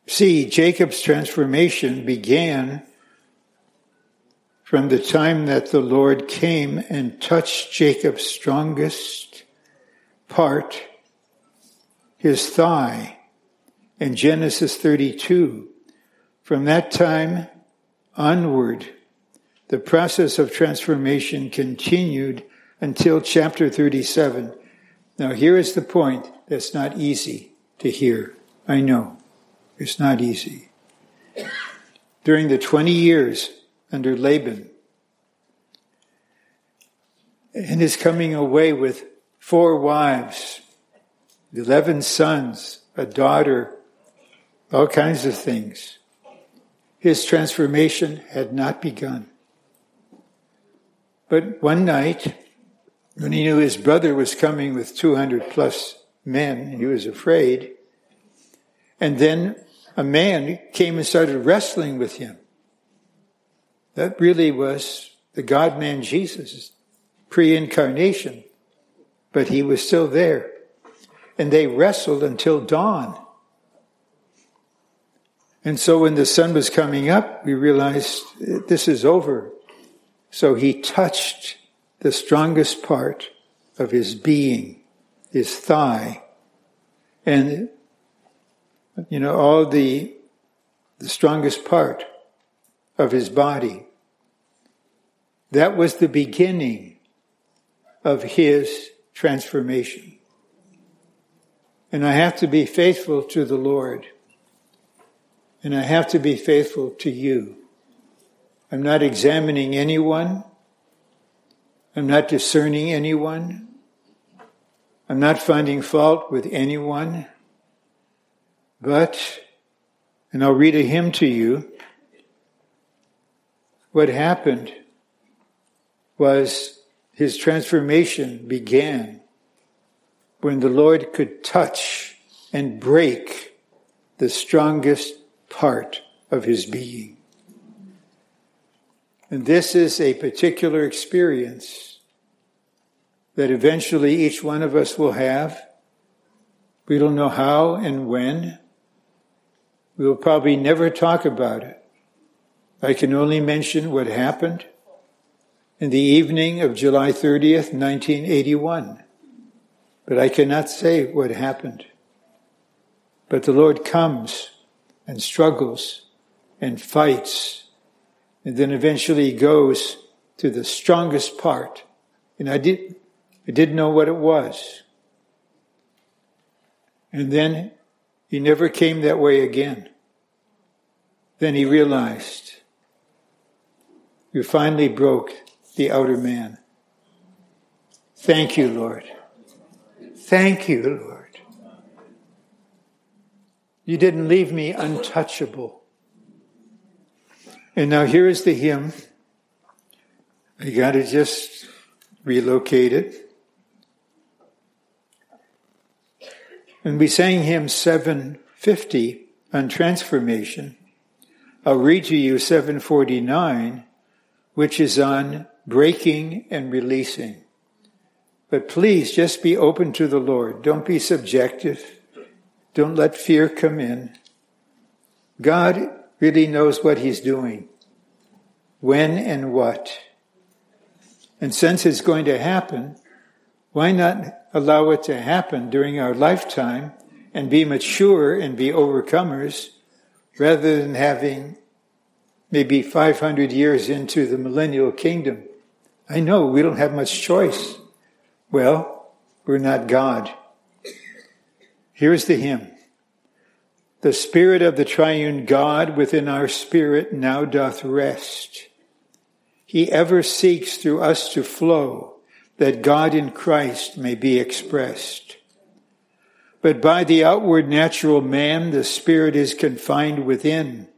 See, Jacob's transformation began from the time that the Lord came and touched Jacob's strongest part, his thigh, in Genesis 32. From that time onward, the process of transformation continued until chapter 37. Now, here is the point that's not easy to hear. I know it's not easy. During the 20 years under Laban, and his coming away with four wives, 11 sons, a daughter, all kinds of things. His transformation had not begun. But one night, when he knew his brother was coming with 200 plus men, he was afraid. And then a man came and started wrestling with him. That really was the God man Jesus, pre incarnation, but he was still there. And they wrestled until dawn. And so when the sun was coming up, we realized this is over. So he touched the strongest part of his being, his thigh, and you know all the the strongest part of his body. That was the beginning of his transformation. And I have to be faithful to the Lord. And I have to be faithful to you. I'm not examining anyone. I'm not discerning anyone. I'm not finding fault with anyone. But, and I'll read a hymn to you, what happened was his transformation began when the Lord could touch and break the strongest part of his being. And this is a particular experience that eventually each one of us will have. We don't know how and when. We will probably never talk about it. I can only mention what happened in the evening of July 30th, 1981. But I cannot say what happened. But the Lord comes and struggles and fights and then eventually goes to the strongest part. And I did, I didn't know what it was. And then he never came that way again. Then he realized you finally broke the outer man. Thank you, Lord. Thank you, Lord. You didn't leave me untouchable. And now here is the hymn. I got to just relocate it. And we sang hymn 750 on transformation. I'll read to you 749, which is on breaking and releasing. But please just be open to the Lord. Don't be subjective. Don't let fear come in. God really knows what he's doing, when and what. And since it's going to happen, why not allow it to happen during our lifetime and be mature and be overcomers rather than having maybe 500 years into the millennial kingdom? I know we don't have much choice. Well, we're not God. Here's the hymn. The Spirit of the triune God within our spirit now doth rest. He ever seeks through us to flow, that God in Christ may be expressed. But by the outward natural man, the Spirit is confined within.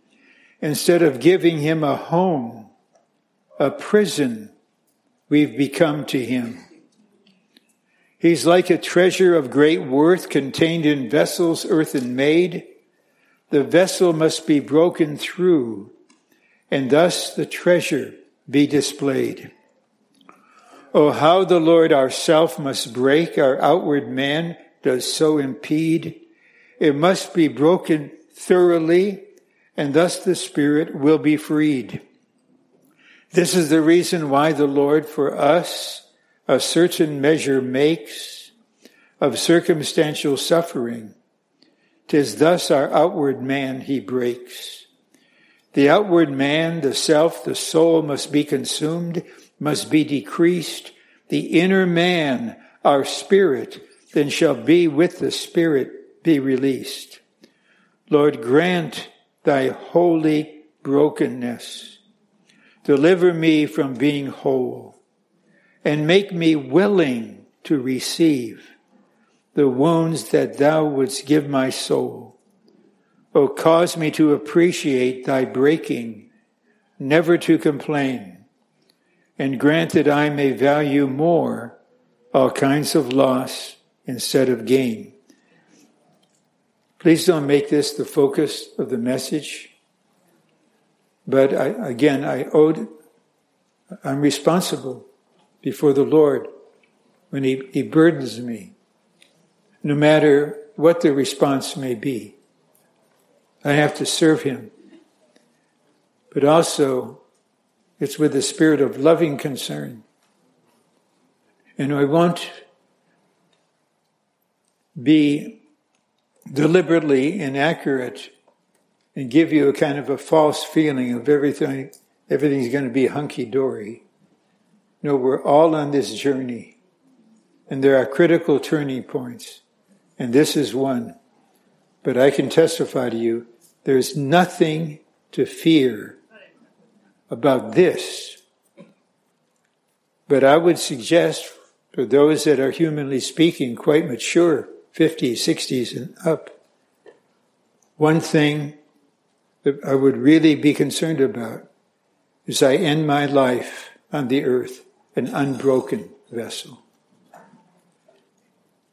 Instead of giving him a home, a prison, we've become to him. He's like a treasure of great worth contained in vessels earthen made the vessel must be broken through, and thus the treasure be displayed. Oh, how the Lord ourself must break, our outward man does so impede. It must be broken thoroughly, and thus the Spirit will be freed. This is the reason why the Lord for us a certain measure makes of circumstantial suffering Tis thus our outward man he breaks. The outward man, the self, the soul must be consumed, must be decreased. The inner man, our spirit, then shall be with the spirit be released. Lord, grant thy holy brokenness. Deliver me from being whole and make me willing to receive the wounds that thou wouldst give my soul. O cause me to appreciate thy breaking, never to complain, and grant that I may value more all kinds of loss instead of gain. Please don't make this the focus of the message. But I, again, I owed, I'm responsible before the Lord when he, he burdens me no matter what the response may be. I have to serve him. But also, it's with a spirit of loving concern. And I won't be deliberately inaccurate and give you a kind of a false feeling of everything, everything's going to be hunky dory. No, we're all on this journey. And there are critical turning points and this is one. But I can testify to you, there's nothing to fear about this. But I would suggest for those that are humanly speaking quite mature, 50s, 60s and up, one thing that I would really be concerned about is I end my life on the earth an unbroken vessel.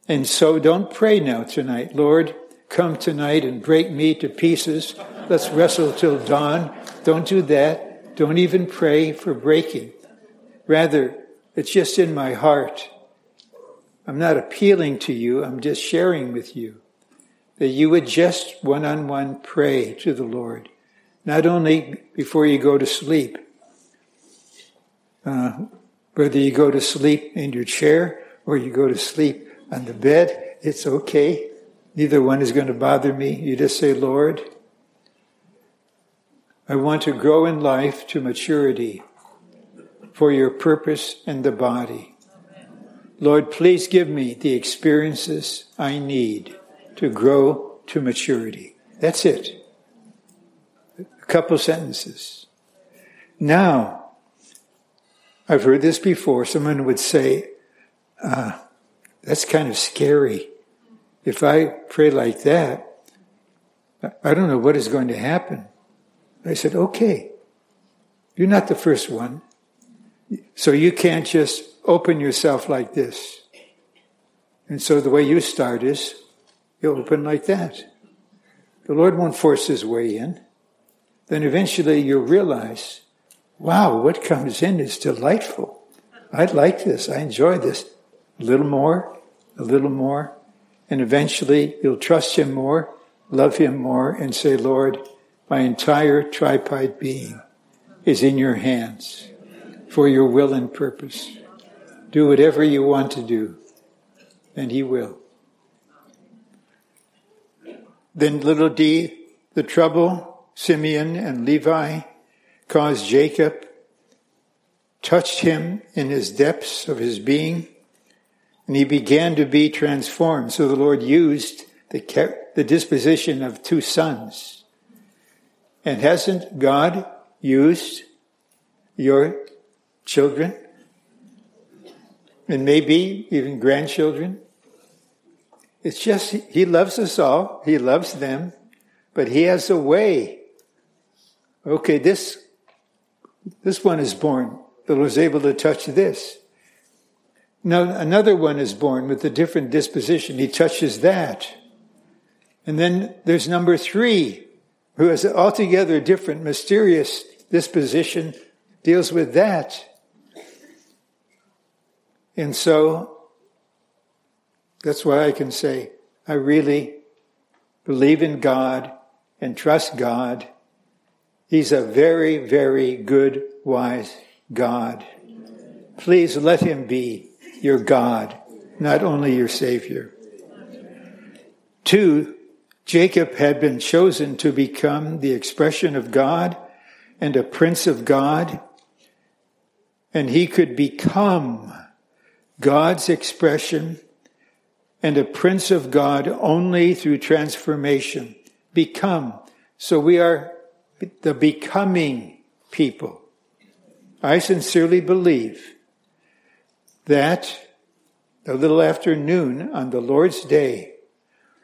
And so don't pray now tonight, Lord, come tonight and break me to pieces. Let's wrestle till dawn. Don't do that. Don't even pray for breaking. Rather, it's just in my heart. I'm not appealing to you, I'm just sharing with you that you would just one on one pray to the Lord, not only before you go to sleep, uh, whether you go to sleep in your chair or you go to sleep on the bed, it's okay. Neither one is going to bother me. You just say, Lord, I want to grow in life to maturity for your purpose in the body. Lord, please give me the experiences I need to grow to maturity. That's it. A couple sentences. Now, I've heard this before. Someone would say, uh, that's kind of scary. If I pray like that, I don't know what is going to happen. I said, okay, you're not the first one. So you can't just open yourself like this. And so the way you start is you open like that. The Lord won't force his way in. Then eventually you'll realize, wow, what comes in is delightful. I like this. I enjoy this. A little more, a little more. And eventually you'll trust him more, love him more, and say, Lord, my entire tripartite being is in your hands for your will and purpose. Do whatever you want to do, and he will. Then little d, the trouble, Simeon and Levi caused Jacob, touched him in his depths of his being, and he began to be transformed. So the Lord used the, the disposition of two sons. And hasn't God used your children? And maybe even grandchildren? It's just, He loves us all. He loves them. But He has a way. Okay, this, this one is born. The Lord's able to touch this. Now, another one is born with a different disposition. He touches that. And then there's number three, who has an altogether different, mysterious disposition, deals with that. And so, that's why I can say, I really believe in God and trust God. He's a very, very good, wise God. Please let him be your God, not only your Savior. Two, Jacob had been chosen to become the expression of God and a prince of God, and he could become God's expression and a prince of God only through transformation. Become. So we are the becoming people. I sincerely believe that a little after noon on the Lord's day,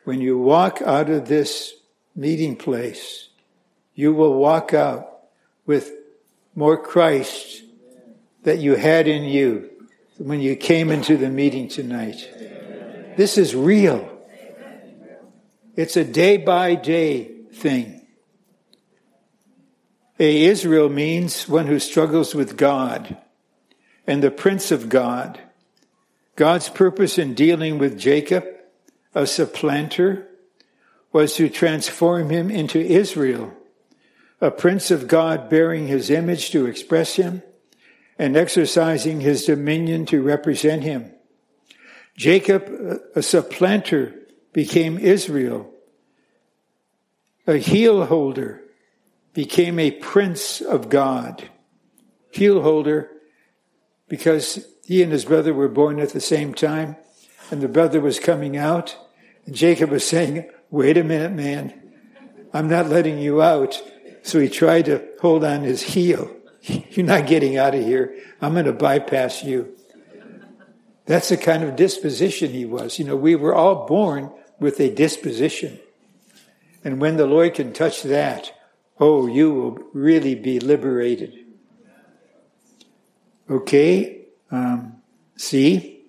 when you walk out of this meeting place, you will walk out with more Christ that you had in you when you came into the meeting tonight. This is real. It's a day by day thing. A Israel means one who struggles with God and the Prince of God. God's purpose in dealing with Jacob, a supplanter, was to transform him into Israel, a Prince of God bearing his image to express him and exercising his dominion to represent him. Jacob, a supplanter, became Israel. A heel holder became a prince of God. Heel holder because he and his brother were born at the same time, and the brother was coming out, and Jacob was saying, Wait a minute, man, I'm not letting you out. So he tried to hold on his heel. You're not getting out of here. I'm going to bypass you. That's the kind of disposition he was. You know, we were all born with a disposition. And when the Lord can touch that, oh, you will really be liberated. Okay, um, see?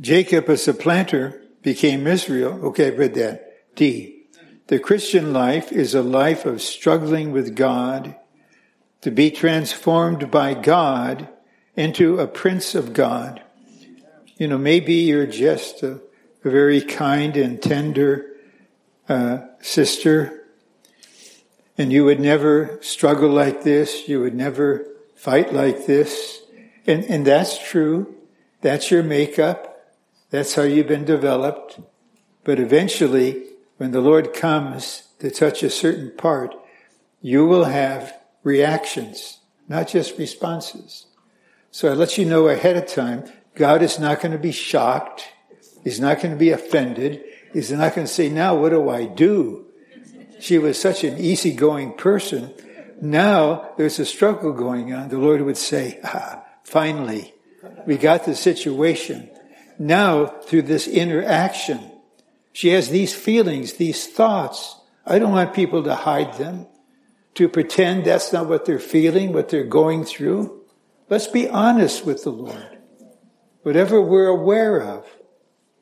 Jacob, a supplanter, became Israel. Okay, I read that. D. The Christian life is a life of struggling with God to be transformed by God into a prince of God. You know, maybe you're just a, a very kind and tender uh, sister, and you would never struggle like this. You would never fight like this. And, and that's true. That's your makeup. That's how you've been developed. But eventually, when the Lord comes to touch a certain part, you will have reactions, not just responses. So I let you know ahead of time, God is not going to be shocked. He's not going to be offended. He's not going to say, now what do I do? She was such an easygoing person. Now there's a struggle going on. The Lord would say, ah, finally, we got the situation. Now through this interaction, she has these feelings, these thoughts. I don't want people to hide them to pretend that's not what they're feeling, what they're going through. Let's be honest with the Lord. Whatever we're aware of.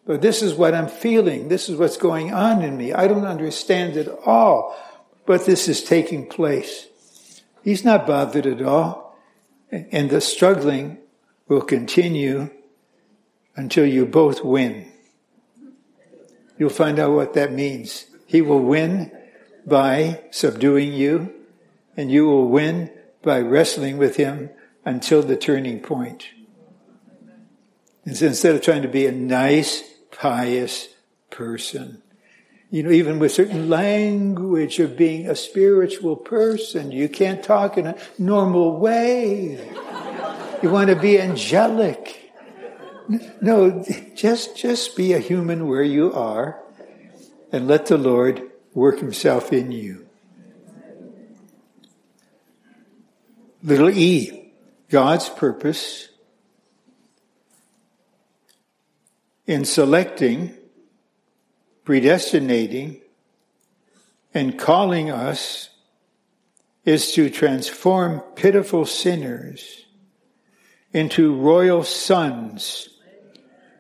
But this is what I'm feeling. This is what's going on in me. I don't understand it all, but this is taking place. He's not bothered at all. And the struggling will continue until you both win. You'll find out what that means. He will win by subduing you and you will win by wrestling with him until the turning point. And so instead of trying to be a nice, pious person, you know, even with certain language of being a spiritual person, you can't talk in a normal way. You want to be angelic. No, just, just be a human where you are and let the Lord work himself in you. Little e, God's purpose in selecting, predestinating, and calling us is to transform pitiful sinners into royal sons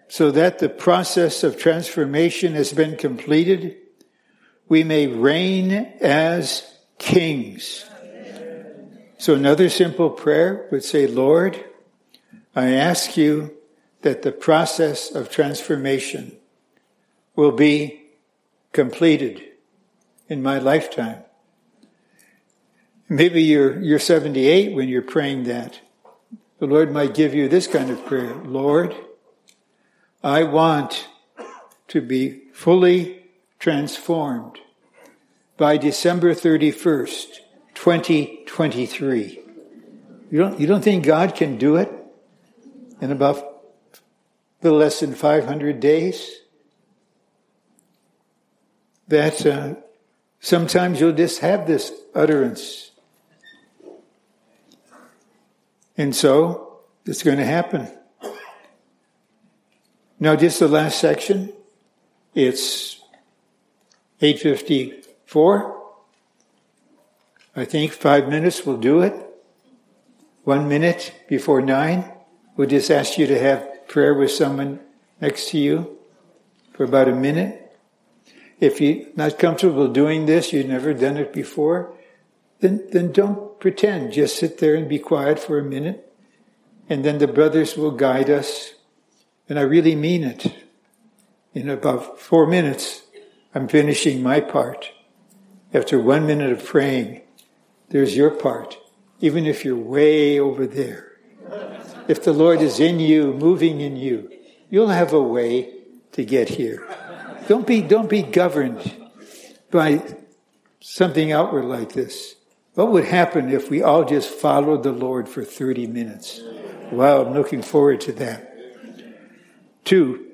so that the process of transformation has been completed. We may reign as kings. So another simple prayer would say, Lord, I ask you that the process of transformation will be completed in my lifetime. Maybe you're, you're 78 when you're praying that. The Lord might give you this kind of prayer. Lord, I want to be fully transformed by December 31st, 2023. You don't, you don't think God can do it in about a little less than 500 days? That uh, sometimes you'll just have this utterance. And so it's going to happen. Now, just the last section. It's 854. I think five minutes will do it. One minute before nine, we'll just ask you to have prayer with someone next to you for about a minute. If you're not comfortable doing this, you've never done it before, then, then don't pretend. Just sit there and be quiet for a minute. And then the brothers will guide us. And I really mean it. In about four minutes, I'm finishing my part. After one minute of praying, there's your part, even if you're way over there. If the Lord is in you, moving in you, you'll have a way to get here. Don't be, don't be governed by something outward like this. What would happen if we all just followed the Lord for 30 minutes? Wow, I'm looking forward to that. Two,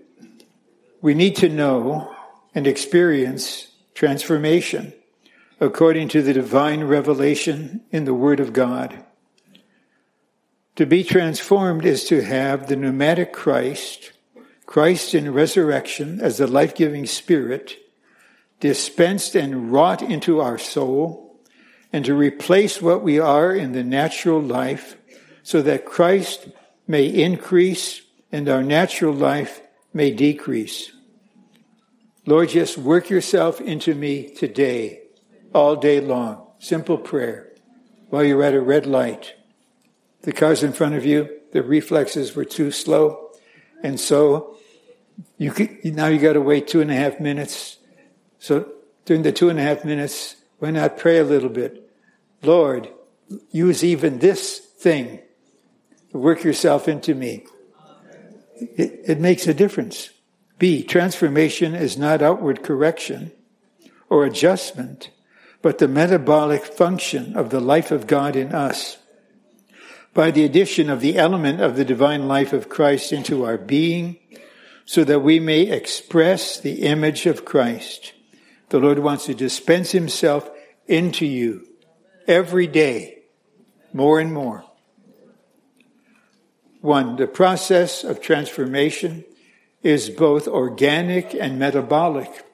we need to know and experience transformation according to the divine revelation in the Word of God. To be transformed is to have the pneumatic Christ, Christ in resurrection as the life giving Spirit, dispensed and wrought into our soul, and to replace what we are in the natural life so that Christ may increase and our natural life may decrease. Lord, just work yourself into me today, all day long. Simple prayer. While you're at a red light, the car's in front of you, the reflexes were too slow. And so you could, now you got to wait two and a half minutes. So during the two and a half minutes, why not pray a little bit? Lord, use even this thing to work yourself into me. It, it makes a difference. B, transformation is not outward correction or adjustment, but the metabolic function of the life of God in us. By the addition of the element of the divine life of Christ into our being, so that we may express the image of Christ. The Lord wants to dispense himself into you every day, more and more. One, the process of transformation is both organic and metabolic.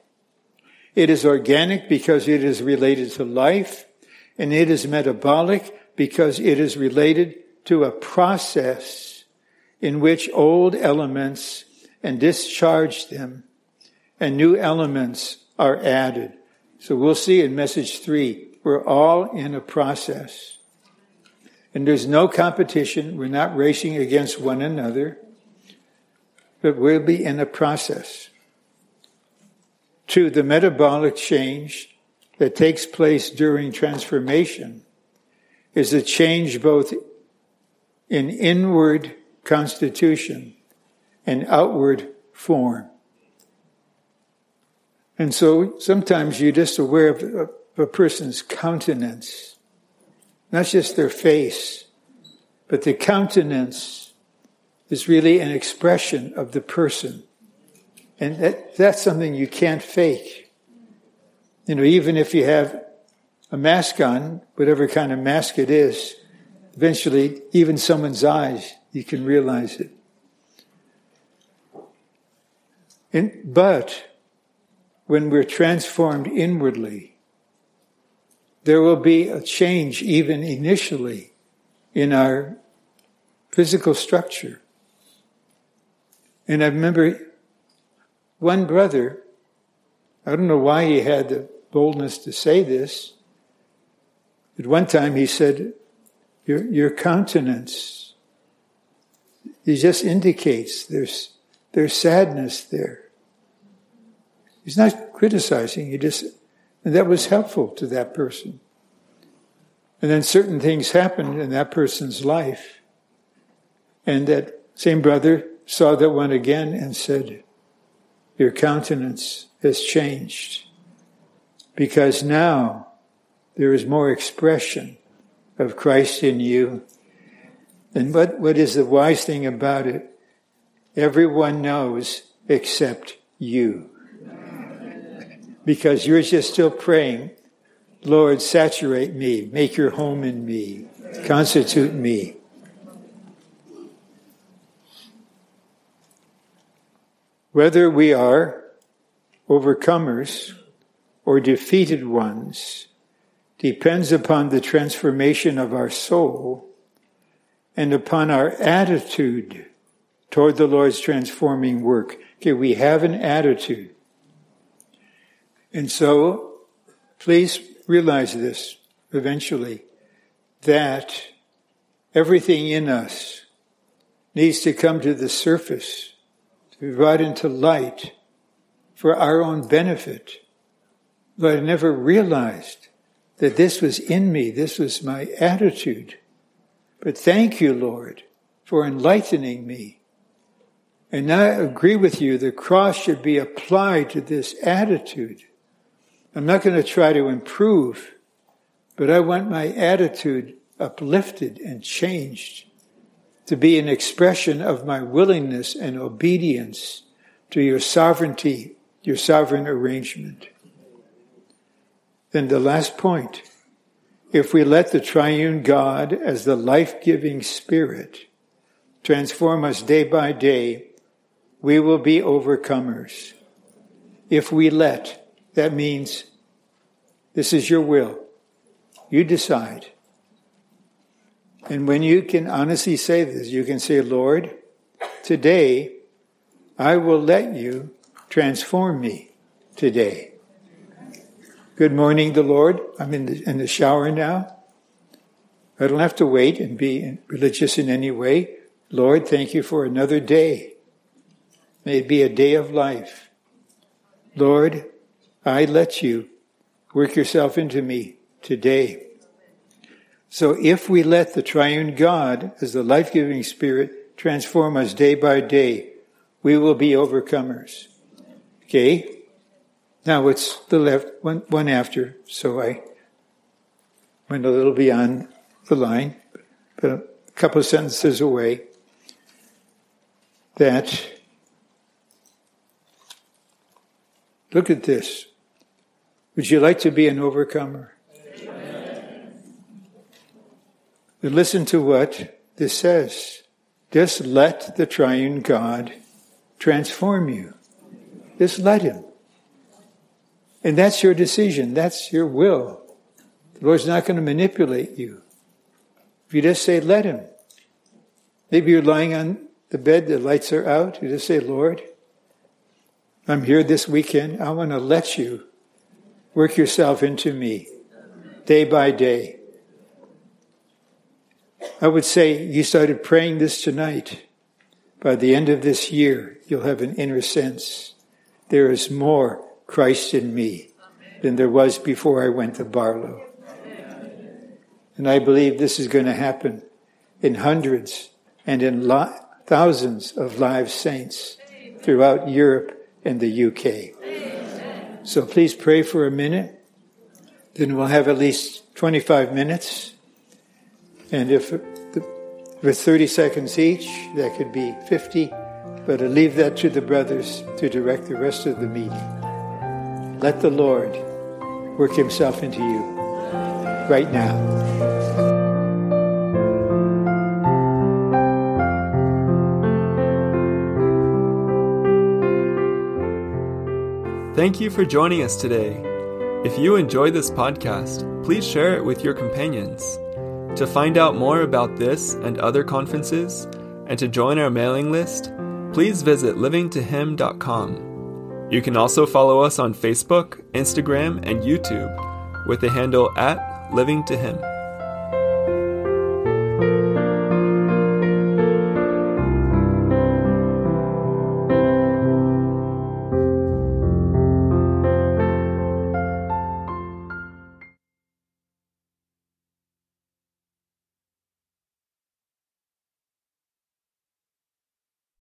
It is organic because it is related to life, and it is metabolic because it is related to a process in which old elements and discharge them and new elements are added. So we'll see in message three, we're all in a process. And there's no competition. We're not racing against one another but we'll be in a process. Two, the metabolic change that takes place during transformation is a change both in inward constitution and outward form. And so sometimes you're just aware of a person's countenance, not just their face, but the countenance is really an expression of the person. And that, that's something you can't fake. You know, even if you have a mask on, whatever kind of mask it is, eventually, even someone's eyes, you can realize it. And, but when we're transformed inwardly, there will be a change even initially in our physical structure. And I remember one brother, I don't know why he had the boldness to say this. At one time he said, Your, your countenance, he just indicates there's, there's sadness there. He's not criticizing, he just, and that was helpful to that person. And then certain things happened in that person's life. And that same brother saw that one again and said, Your countenance has changed because now there is more expression of Christ in you. And what, what is the wise thing about it? Everyone knows except you. Because you're just still praying, Lord, saturate me, make your home in me, constitute me. Whether we are overcomers or defeated ones depends upon the transformation of our soul and upon our attitude toward the Lord's transforming work. Okay, we have an attitude. And so, please realize this eventually, that everything in us needs to come to the surface be brought into light for our own benefit. But I never realized that this was in me, this was my attitude. But thank you, Lord, for enlightening me. And I agree with you, the cross should be applied to this attitude. I'm not going to try to improve, but I want my attitude uplifted and changed to be an expression of my willingness and obedience to your sovereignty, your sovereign arrangement. Then the last point. If we let the triune God as the life-giving spirit transform us day by day, we will be overcomers. If we let, that means this is your will. You decide. And when you can honestly say this, you can say, Lord, today I will let you transform me. today. Good morning, the Lord. I'm in the, in the shower now. I don't have to wait and be religious in any way. Lord, thank you for another day. May it be a day of life. Lord, I let you work yourself into me today. So if we let the triune God as the life-giving spirit transform us day by day, we will be overcomers. Okay? Now it's the left, one, one after, so I went a little beyond the line, but a couple sentences away, that look at this. Would you like to be an overcomer? But listen to what this says. Just let the triune God transform you. Just let Him. And that's your decision. That's your will. The Lord's not going to manipulate you. If you just say, let Him. Maybe you're lying on the bed, the lights are out. You just say, Lord, I'm here this weekend. I want to let you work yourself into me day by day. I would say you started praying this tonight. By the end of this year, you'll have an inner sense. There is more Christ in me than there was before I went to Baarlo. And I believe this is going to happen in hundreds and in lo- thousands of live saints throughout Europe and the UK. So please pray for a minute. Then we'll have at least 25 minutes. And if with 30 seconds each, that could be 50, but I leave that to the brothers to direct the rest of the meeting. Let the Lord work himself into you right now. Thank you for joining us today. If you enjoyed this podcast, please share it with your companions. To find out more about this and other conferences, and to join our mailing list, please visit livingtohim.com. You can also follow us on Facebook, Instagram, and YouTube with the handle at livingtohim. Him.